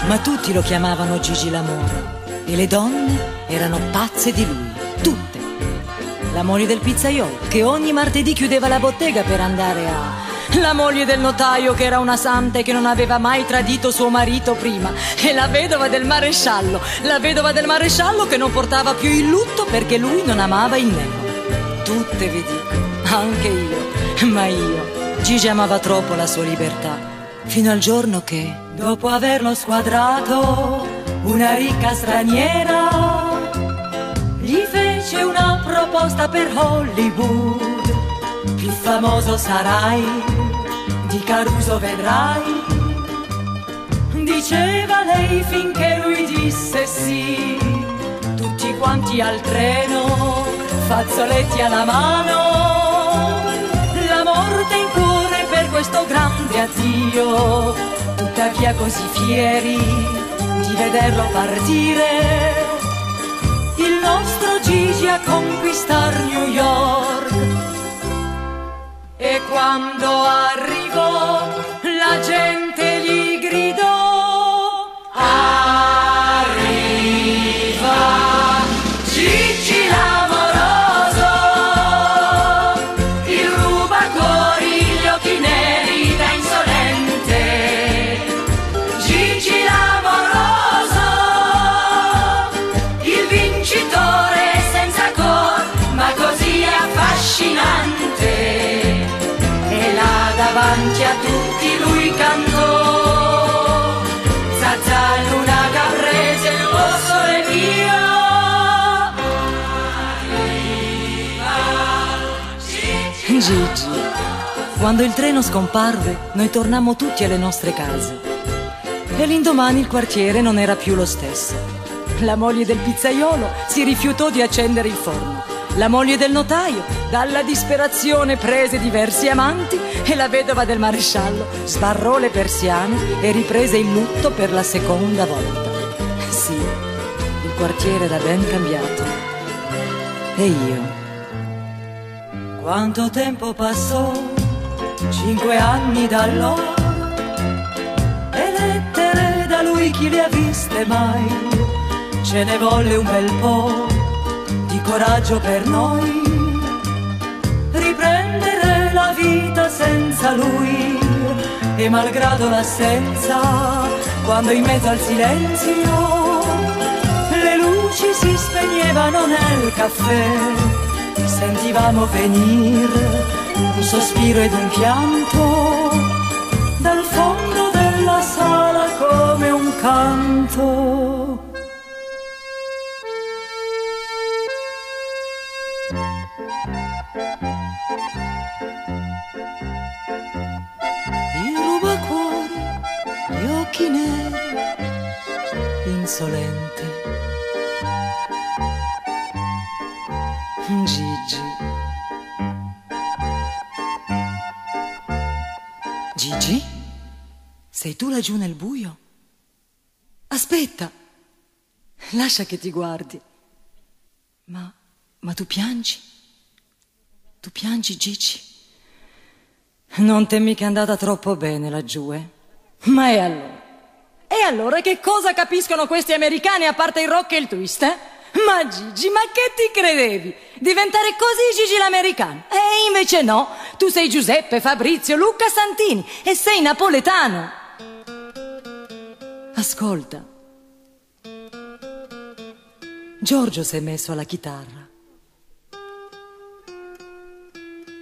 ma tutti lo chiamavano Gigi l'amore. E le donne erano pazze di lui, tutte. La moglie del pizzaiolo che ogni martedì chiudeva la bottega per andare a... La moglie del notaio che era una santa e che non aveva mai tradito suo marito prima. E la vedova del maresciallo, la vedova del maresciallo che non portava più il lutto perché lui non amava il nero. Tutte vi dico, anche io, ma io, Gigi amava troppo la sua libertà, fino al giorno che, Dopo averlo squadrato, una ricca straniera gli fece una proposta per Hollywood. Più famoso sarai, di Caruso vedrai. Diceva lei finché lui disse sì. Tutti quanti al treno, fazzoletti alla mano. Questo grande addio. Tuttavia così fieri di vederlo partire il nostro Gigi a conquistar New York. E quando arrivò la gente Gigi. Quando il treno scomparve, noi tornammo tutti alle nostre case. e l'indomani il quartiere non era più lo stesso. La moglie del pizzaiolo si rifiutò di accendere il forno. La moglie del notaio, dalla disperazione, prese diversi amanti e la vedova del maresciallo sbarrò le persiane e riprese il lutto per la seconda volta. Sì, il quartiere era ben cambiato. E io? Quanto tempo passò? Cinque anni da allora. E lettere da lui chi le ha viste mai? Ce ne volle un bel po' di coraggio per noi. Riprendere la vita senza lui. E malgrado l'assenza, quando in mezzo al silenzio le luci si spegnevano nel caffè sentivamo venire un sospiro ed un pianto dal fondo della sala come un canto. Il rubacuori, gli occhi neri, insolenti. Sei tu laggiù nel buio? Aspetta, lascia che ti guardi. Ma, ma tu piangi? Tu piangi, Gigi? Non t'è mica andata troppo bene laggiù, eh? Ma e allora? E allora che cosa capiscono questi americani a parte il rock e il twist, eh? Ma Gigi, ma che ti credevi? Diventare così Gigi l'americano? E invece no, tu sei Giuseppe, Fabrizio, Luca Santini e sei napoletano. Ascolta. Giorgio si è messo alla chitarra.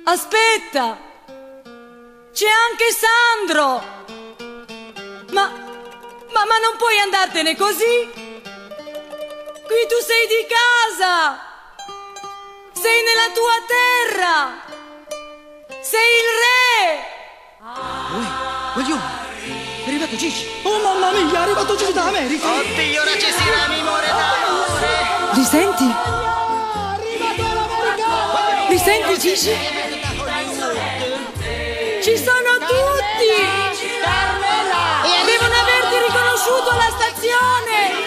Aspetta! C'è anche Sandro! Ma, ma, ma non puoi andartene così? Qui tu sei di casa! Sei nella tua terra! Sei il re! Voglio! È arrivato Gigi! Oh mamma mia, è arrivato Gigi dall'America! Oddio, ora ci si ramimore d'amore! Li senti? Li senti Gigi? Ci sono tutti! Devono averti riconosciuto alla stazione!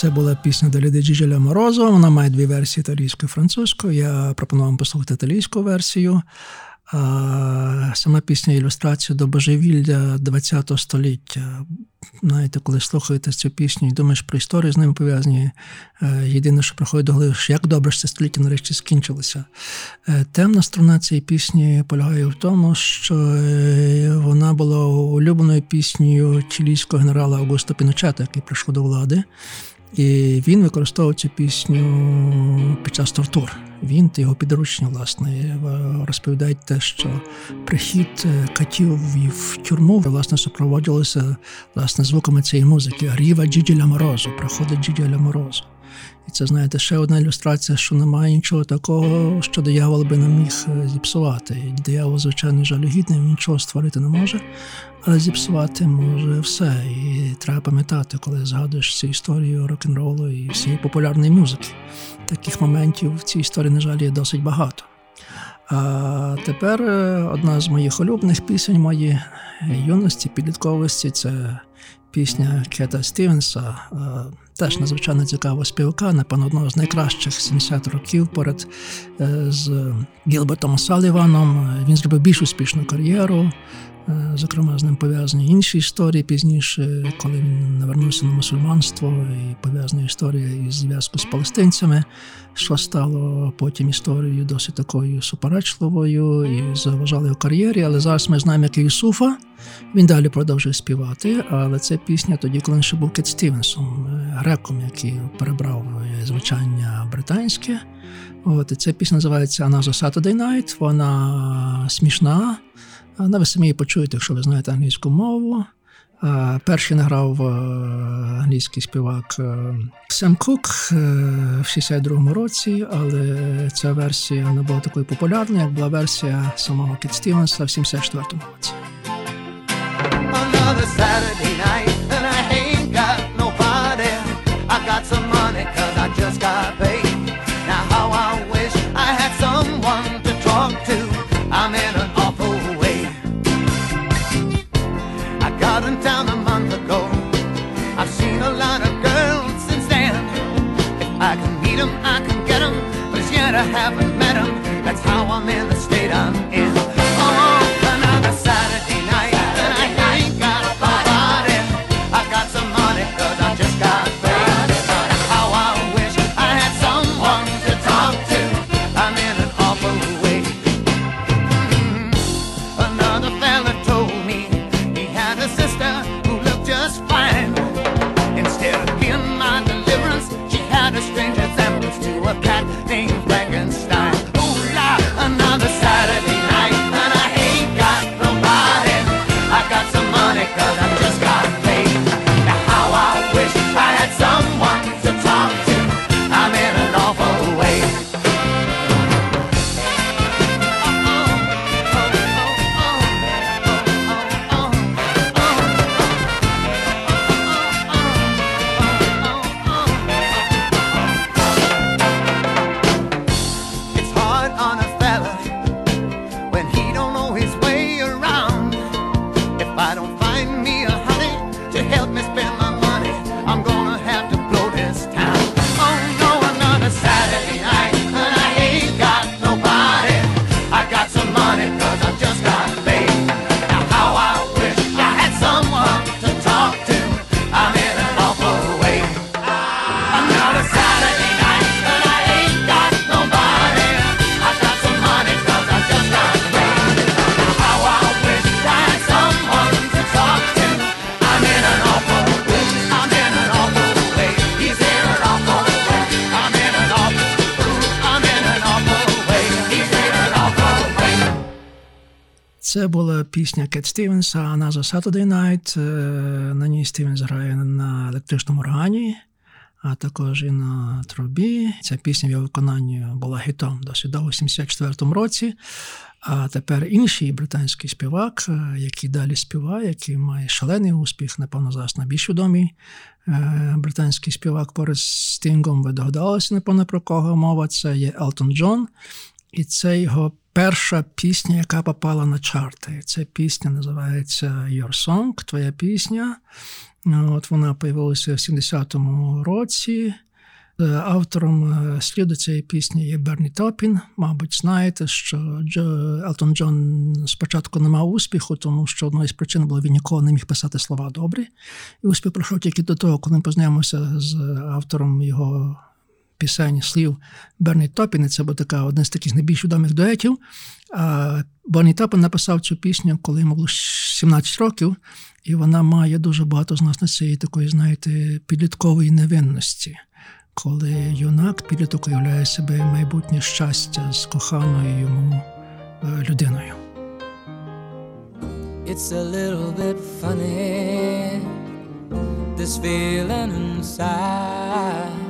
Це була пісня до Ліди Джіджеля Морозо. Вона має дві версії італійською і французькою. Я пропоную вам послухати італійську версію. Сама пісня ілюстрація до божевілля ХХ століття. Знаєте, коли слухаєте цю пісню і думаєш про історію з ним пов'язані, е, єдине, що приходить до голови, як добре що це століття нарешті скінчилося. Е, Темна струна цієї пісні полягає в тому, що е, вона була улюбленою піснею чилійського генерала Аугуста Піночета, який прийшов до влади. І він використовував цю пісню під час тортур. Він та його підручні, власне, е, розповідають те, що прихід е, катів в тюрму власне супроводилося власне звуками цієї музики. Ріва Джіджіля Морозу, приходить джіділя Морозу. І це, знаєте, ще одна ілюстрація, що немає нічого такого, що диявол би не міг е, зіпсувати. Диявол, звичайно, жалюгідний, він нічого створити не може, але зіпсувати може все. І треба пам'ятати, коли згадуєш цю історію рок-н-ролу і всієї популярної музики. Таких моментів в цій історії, на жаль, є досить багато. А тепер е, одна з моїх улюблених пісень моєї юності, підлітковості це пісня Кета Стівенса. Е, Теж надзвичайно цікава співака, напевно, одного з найкращих 70 років поряд е, з Гілбертом Саліваном. Він зробив більш успішну кар'єру. Е, Зокрема, з ним пов'язані інші історії пізніше, коли він навернувся на мусульманство, і пов'язана історія із зв'язку з палестинцями, що стало потім історією досить такою суперечливою і заважали його кар'єрі. Але зараз ми знаємо, як Юсуфа. Він далі продовжує співати, але це пісня тоді, коли він ще був Кет Стівенсом, е, греком, який перебрав е, звучання британське. От, і ця пісня називається Another Saturday Night. Вона смішна. Але ви самі почуєте, якщо ви знаєте англійську мову. Перший награв е, англійський співак е, Сем Кук е, в 62-му році, але ця версія не була такою популярною, як була версія самого Кіт Стівенса в 74-му році. Haven't Це була пісня Кет Стівенса Another Saturday Night. Е, На ній Стівенс грає на електричному органі, а також і на трубі. Ця пісня в його виконанні була гітом досить довго, у 74-му році. А тепер інший британський співак, е, який далі співає, який має шалений успіх, напевно, зараз найбільш відомий е, британський співак поряд з Стінгом. Ви догадалися, напевно, про кого мова. Це є Елтон Джон. І це його перша пісня, яка попала на чарти. Ця пісня називається Your Song, Твоя пісня. От вона появилася в 70-му році. Е, Автором е, сліду цієї пісні є Берні Топін. Мабуть, знаєте, що Джо, Елтон Джон спочатку не мав успіху, тому що одною з причин було, він ніколи не міг писати слова добрі. І успіх пройшов тільки до того, коли ми познайомився з автором його пісень слів Берні Топін. І це був така один з таких найбільш відомих дуетів. А Берні Топін написав цю пісню, коли йому було 17 років, і вона має дуже багато з нас на цієї такої, знаєте, підліткової невинності. Коли юнак підліток уявляє себе майбутнє щастя з коханою йому е, людиною. It's a little bit funny, this feeling inside.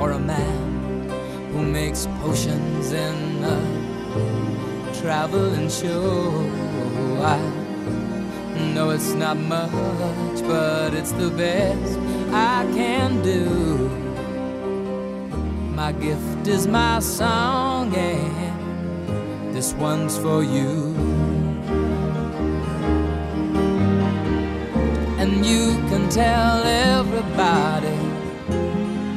or a man who makes potions in a traveling show. I know it's not much, but it's the best I can do. My gift is my song, and this one's for you. And you can tell everybody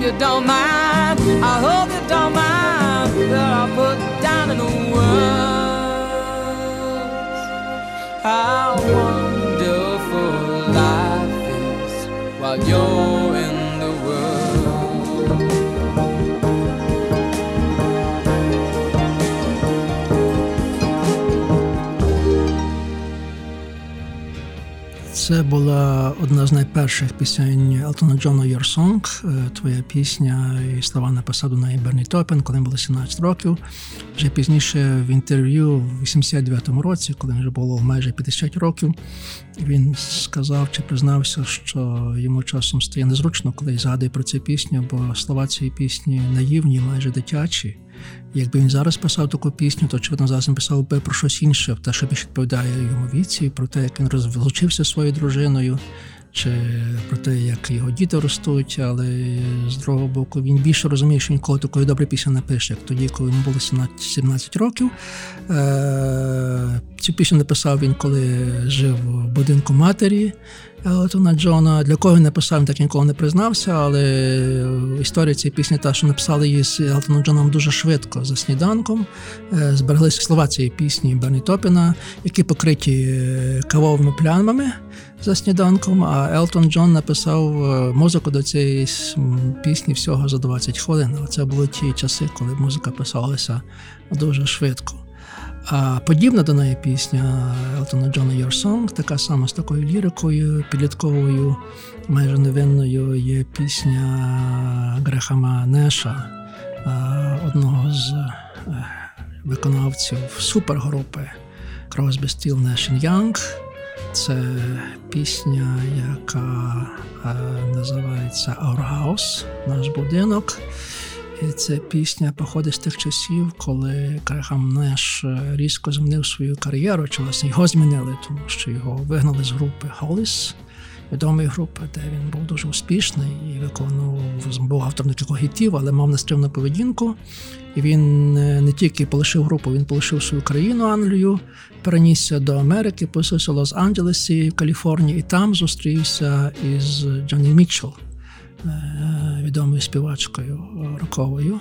you don't mind. I hope you don't mind that I put down in words how wonderful life is while you're Це була одна з найперших пісень Елтона Джона «Your Song», е, твоя пісня і слова написав до неї Берні Топен, коли було 17 років. Вже пізніше в інтерв'ю в 89-му році, коли вже було майже 50 років, він сказав чи признався, що йому часом стає незручно, коли згадує про цю пісню, бо слова цієї пісні наївні, майже дитячі. Якби він зараз писав таку пісню, то очевидно зараз він писав би про щось інше, те, що більше відповідає йому віці, про те, як він розлучився своєю дружиною, чи про те, як його діти ростуть, але з другого боку він більше розуміє, що він коли такої доброї пісні напише, як тоді, коли йому було 17 17 років. Е- Цю пісню написав він, коли жив в будинку матері Елтона Джона. Для кого він написав, він так ніколи не признався, але історія цієї пісні та, що написали її з Елтоном Джоном дуже швидко за сніданком. Е, Збереглися слова цієї пісні Берні Топіна, які покриті е, кавовими плямами за сніданком. А Елтон Джон написав е, музику до цієї пісні всього за 20 хвилин. Але це були ті часи, коли музика писалася дуже швидко. А подібна до неї пісня Елтона Джона Your Song, така сама з такою лірикою, підлітковою, майже невинною є пісня Грехама Неша, одного з е, виконавців супергрупи Crosby, Still, Nash Young. Це пісня, яка е, називається Our House, наш будинок. Ця пісня походить з тих часів, коли Неш е, різко змінив свою кар'єру, чи власне його змінили, тому що його вигнали з групи Hollis, відомої групи, де він був дуже успішний і виконував був автором кількох гітів, але мав нестримну поведінку. І він е, не тільки полишив групу, він полишив свою країну Англію, перенісся до Америки, поселився в Лос-Анджелесі в Каліфорнії, і там зустрівся із Джонні Мітчелл, відомою співачкою е, роковою.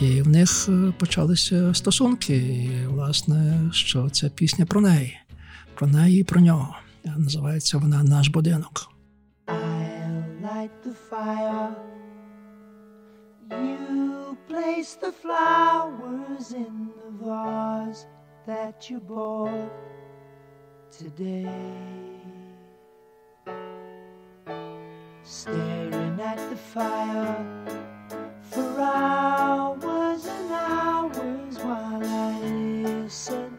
І в них е, почалися стосунки. І, власне, що ця пісня про неї, про неї і про нього. Е, Називається вона Наш будинок. You place the flowers in the vase that you bought today. Staring at the fire. For hours and hours while I listen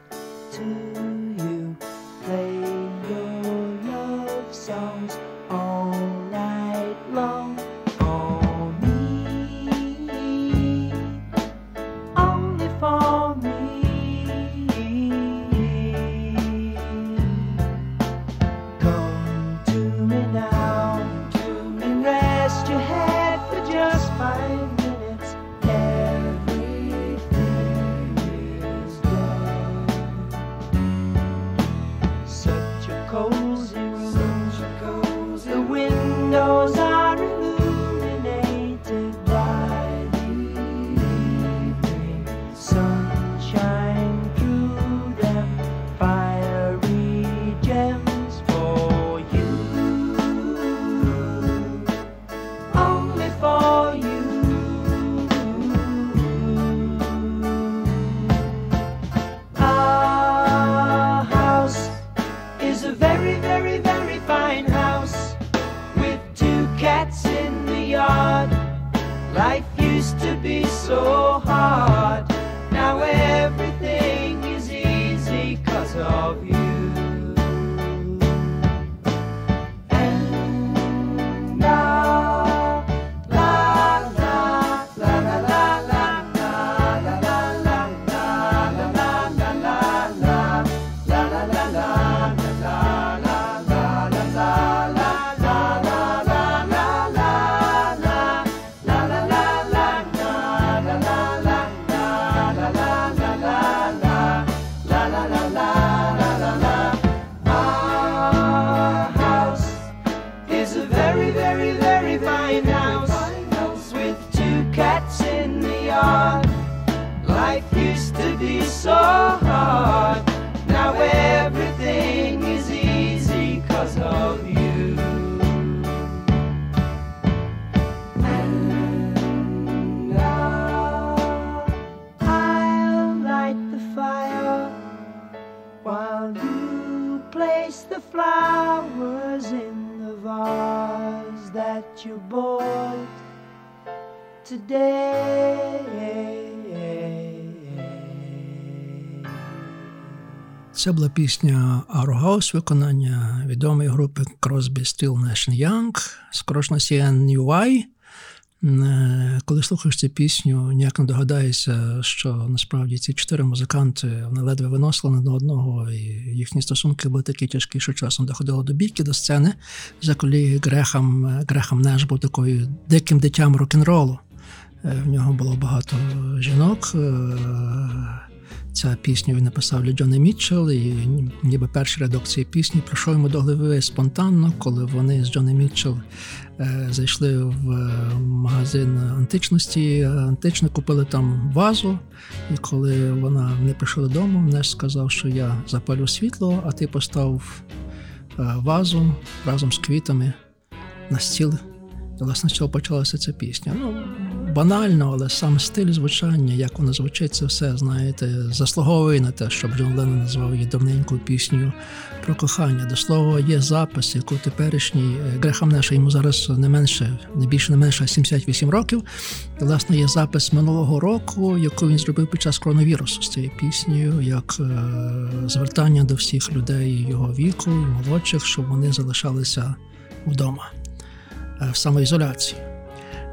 so Це була пісня Our House, виконання відомої групи Crosby, Still, Nash Young, скорочно CNUI. Е, Коли слухаєш цю пісню, ніяк не догадаєшся, що насправді ці чотири музиканти вони ледве виносили на одного, і їхні стосунки були такі тяжкі, що часом доходило до бійки до сцени. За коли Грехам, Грехам Неш був такою диким дитям рок-н-ролу. Е, В нього було багато жінок. е, Ця пісню він написав для Джона Мітчелл, і ніби перший рядок цієї пісні прийшов йому до голови спонтанно, коли вони з Джоном Мітчелл е, зайшли в магазин античності. Антично купили там вазу, і коли вона не прийшла додому, Неш сказав, що я запалю світло, а ти постав вазу разом з квітами на стіл. І, власне, з цього почалася ця пісня. Ну, банально, але сам стиль звучання, як воно звучить, це все, знаєте, заслуговує на те, щоб Джон Леннон назвав її давненькою піснею про кохання. До слова, є запис, яку теперішній е, Грехам Неша, йому зараз не менше, не більше не менше 78 років. І, власне, є запис минулого року, яку він зробив під час коронавірусу з цією піснею, як е, звертання до всіх людей його віку молодших, щоб вони залишалися вдома е, в самоізоляції.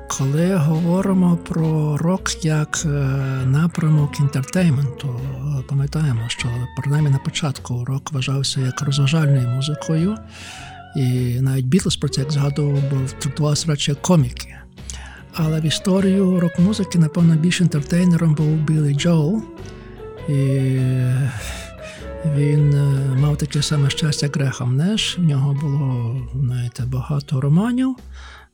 Коли говоримо про рок як е, напрямок інтертейменту, пам'ятаємо, що принаймні на початку рок вважався як розважальною музикою, і навіть Бітлз про це як згадував, бо трактувався радше коміки. Але в історію рок-музики, напевно, більш інтертейнером був Біллі Джоул. І він е, мав таке саме щастя, як Грехам Неш. В нього було, знаєте, багато романів.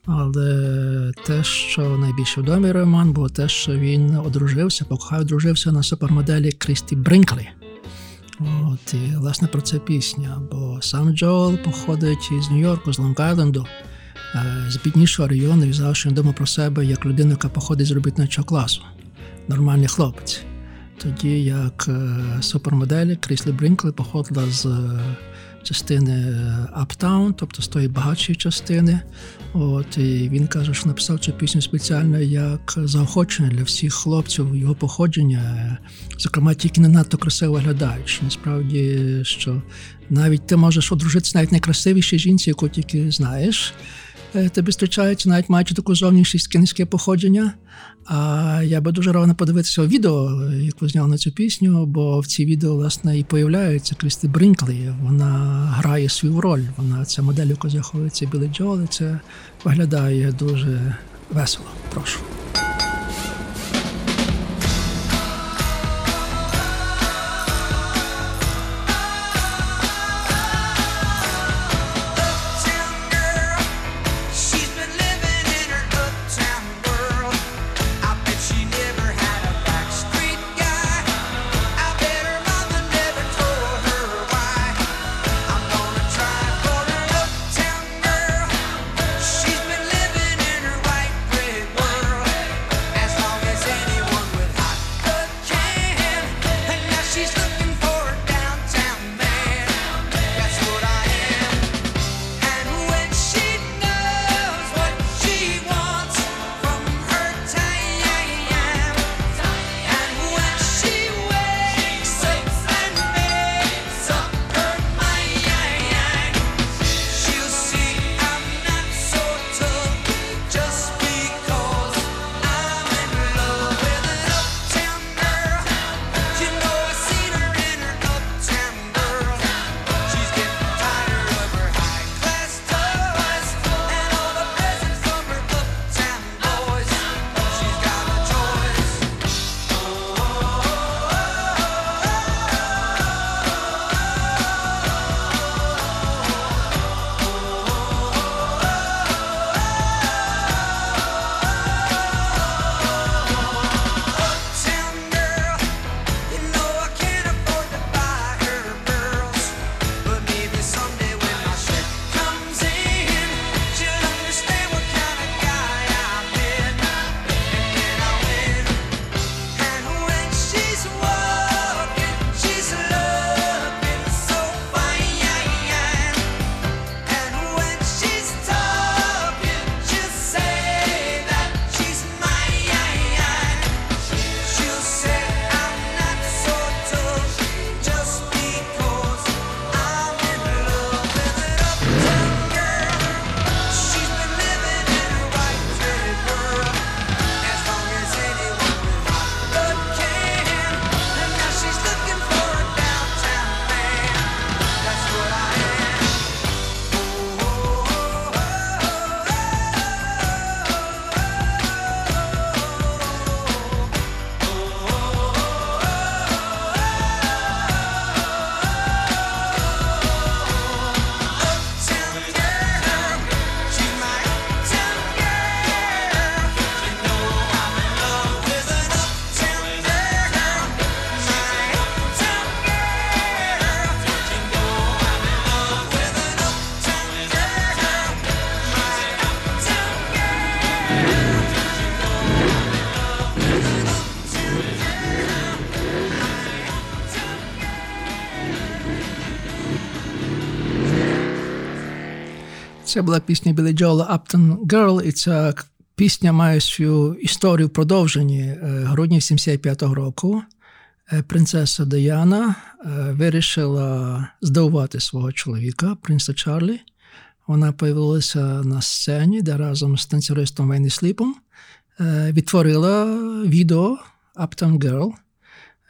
Але те, що найбільш відомий роман, було те, що він одружився, покохав, одружився на супермоделі Крісті Бринклі. От, і власне про це пісня. Бо сам Джоел походить із Нью-Йорку, з Лонг-Айленду, е, з біднішого району, і завжди він думав про себе як людину, яка походить з робітничого класу. Нормальний хлопець. Тоді як е, супермоделі Кріслі Бринкли походила з е, частини Аптаун, тобто з тої багатшої частини. От, і він каже, що написав цю пісню спеціально як заохочення для всіх хлопців його походження, е, зокрема, ті, які не надто красиво виглядають. Насправді, що навіть ти можеш одружитися навіть найкрасивішій жінці, яку тільки знаєш. Е, Тобі зустрічається, навіть маючи таку зовнішність кінське походження. А я би дуже рано подивитися відео, яку зняв на цю пісню, бо в цій відео, власне, і появляється Крісті Бринклі. Вона грає свою роль. Вона ця модель, яку заховується Білий Джоли. це виглядає дуже весело. Прошу. Це була пісня Білі Джола Upton Girl, і ця пісня має свою історію в продовженні. Е, Грудні 75-го року е, принцеса Діана е, вирішила здивувати свого чоловіка, принца Чарлі. Вона появилася на сцені, де разом з танцюристом Вейні Сліпом відтворила відео Uptown Girl.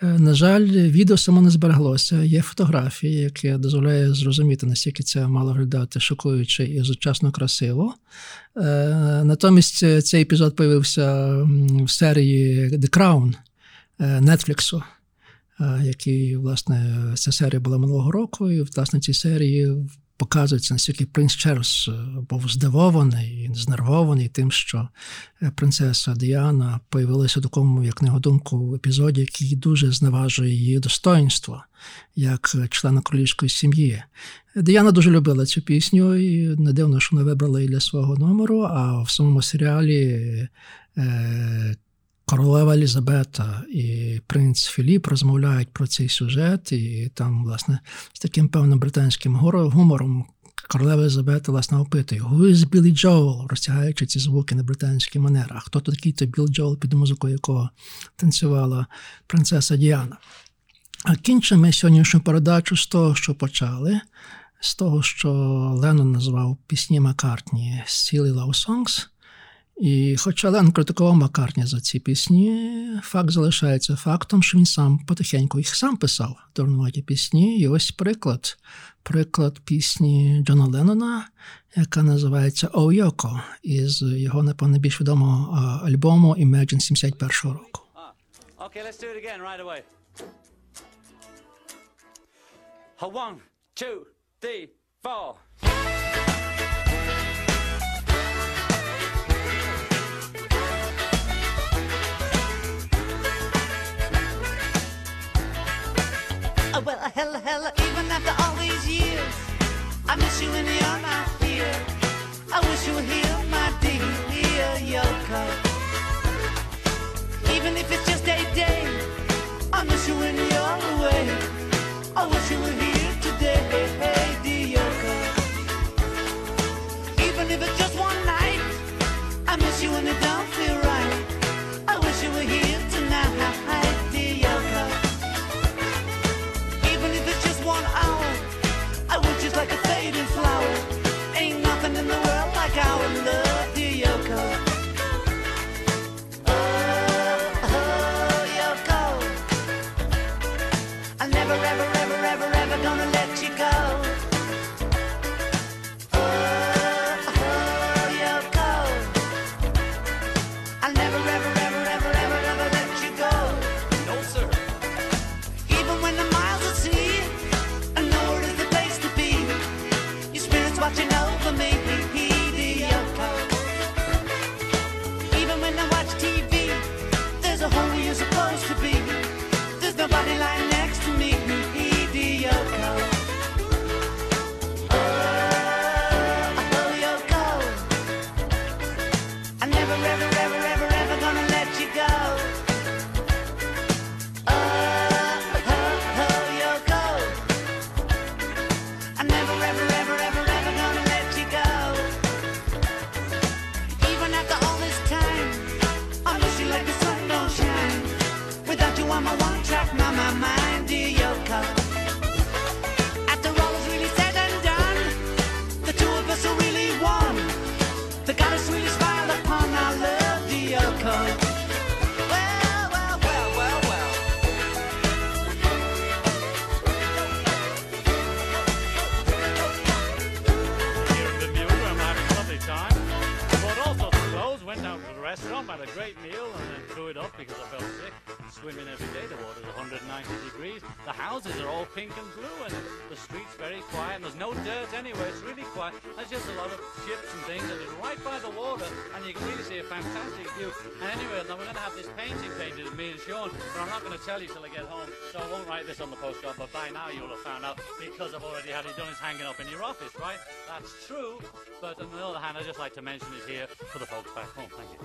Е, На жаль, відео само не збереглося. Є фотографії, які дозволяє зрозуміти, наскільки це мало виглядати шокуюче і сучасно красиво. Е, Натомість е, цей епізод появився в серії The Crown Нетфліксу, який, власне, ця серія була минулого року, і власне цій серії показується, наскільки принц Чарльз е, був здивований, і знервований тим, що е, принцеса Діана появилася в такому, як на його думку, епізоді, який дуже зневажує її достоинство як е, члена королівської сім'ї. Діана дуже любила цю пісню, і не дивно, що вона вибрала її для свого номеру. А в самому серіалі королева Елізабета і принц Філіп розмовляють про цей сюжет, і там, власне, з таким певним британським гумором. Королева Елизабета, власне, опитує, «Who is Білі Джоел?» розтягаючи ці звуки на британський манер. А хто то такий той Білл Джоел, під музику якого танцювала принцеса Діана? А кінчимо сьогоднішню передачу з того, що почали, з того, що Леннон назвав пісні Маккартні «Silly Love Songs». І хоча Лен критикував Маккартні за ці пісні, факт залишається фактом, що він сам потихеньку їх сам писав дурнуваті пісні. І ось приклад. Приклад пісні Джона Леннона, яка називається «Oh Yoko» із його, напевно, більш відомого альбому Imagine 71 року. Okay, let's do it again right away. One, two, three, four. Oh, well, uh, hella, hella, even after all these years, I miss you when you're not here. I wish you were here, my dear Yoko. Even if it's just a day, I miss you when you're away. I wish you were here watching over me, Sean, but I'm not going to tell you till I get home, so I won't write this on the postcard, but by now you'll have found out because I've already had it done. It's hanging up in your office, right? That's true, but on the other hand, I'd just like to mention it here for the folks back home. Thank you.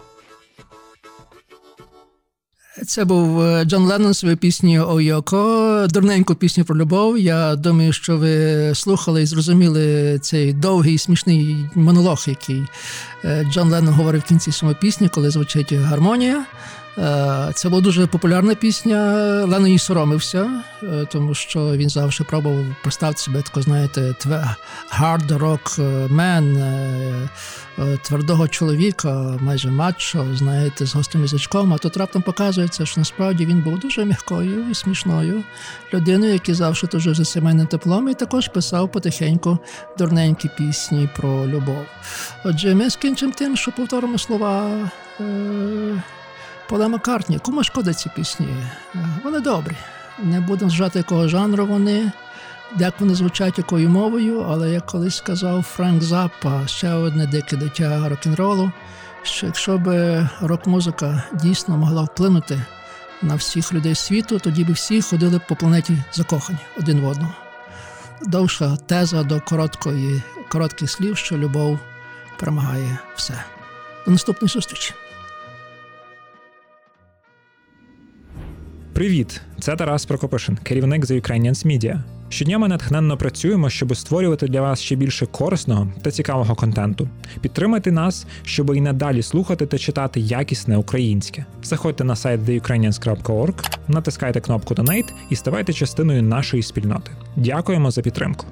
Це був е, Джон Леннон своєю піснею Ойоко, дурненьку пісню про любов. Я думаю, що ви слухали і зрозуміли цей довгий смішний монолог, який е, Джон Леннон говорив в кінці своєї пісні, коли звучить гармонія. Е, Це була дуже популярна пісня. Лено їй соромився, е, тому що він завжди пробував представити себе тако, знаєте, hard rock man, е, е, твердого чоловіка, майже мачо, знаєте, з гострим язичком. А тут раптом показується, що насправді він був дуже м'якою і смішною людиною, який завжди тужив за сімейним теплом, і також писав потихеньку дурненькі пісні про любов. Отже, ми скінчимо тим, що повторимо слова. Е- Пола Маккартні, кому шкода ці пісні? Вони добрі. Не будемо зважати, якого жанру вони, як вони звучать якою мовою, але як колись сказав Френк Заппа, ще одне дике дитя рок-н-ролу, що якщо б рок-музика дійсно могла вплинути на всіх людей світу, тоді б всі ходили по планеті закохані один в одного. Довша теза до короткої, коротких слів, що любов перемагає все. До наступної зустрічі. Привіт! Це Тарас Прокопишин, керівник The Ukrainians Media. Щодня ми натхненно працюємо, щоб створювати для вас ще більше корисного та цікавого контенту. Підтримайте нас, щоб і надалі слухати та читати якісне українське. Заходьте на сайт theukrainians.org, натискайте кнопку Donate і ставайте частиною нашої спільноти. Дякуємо за підтримку.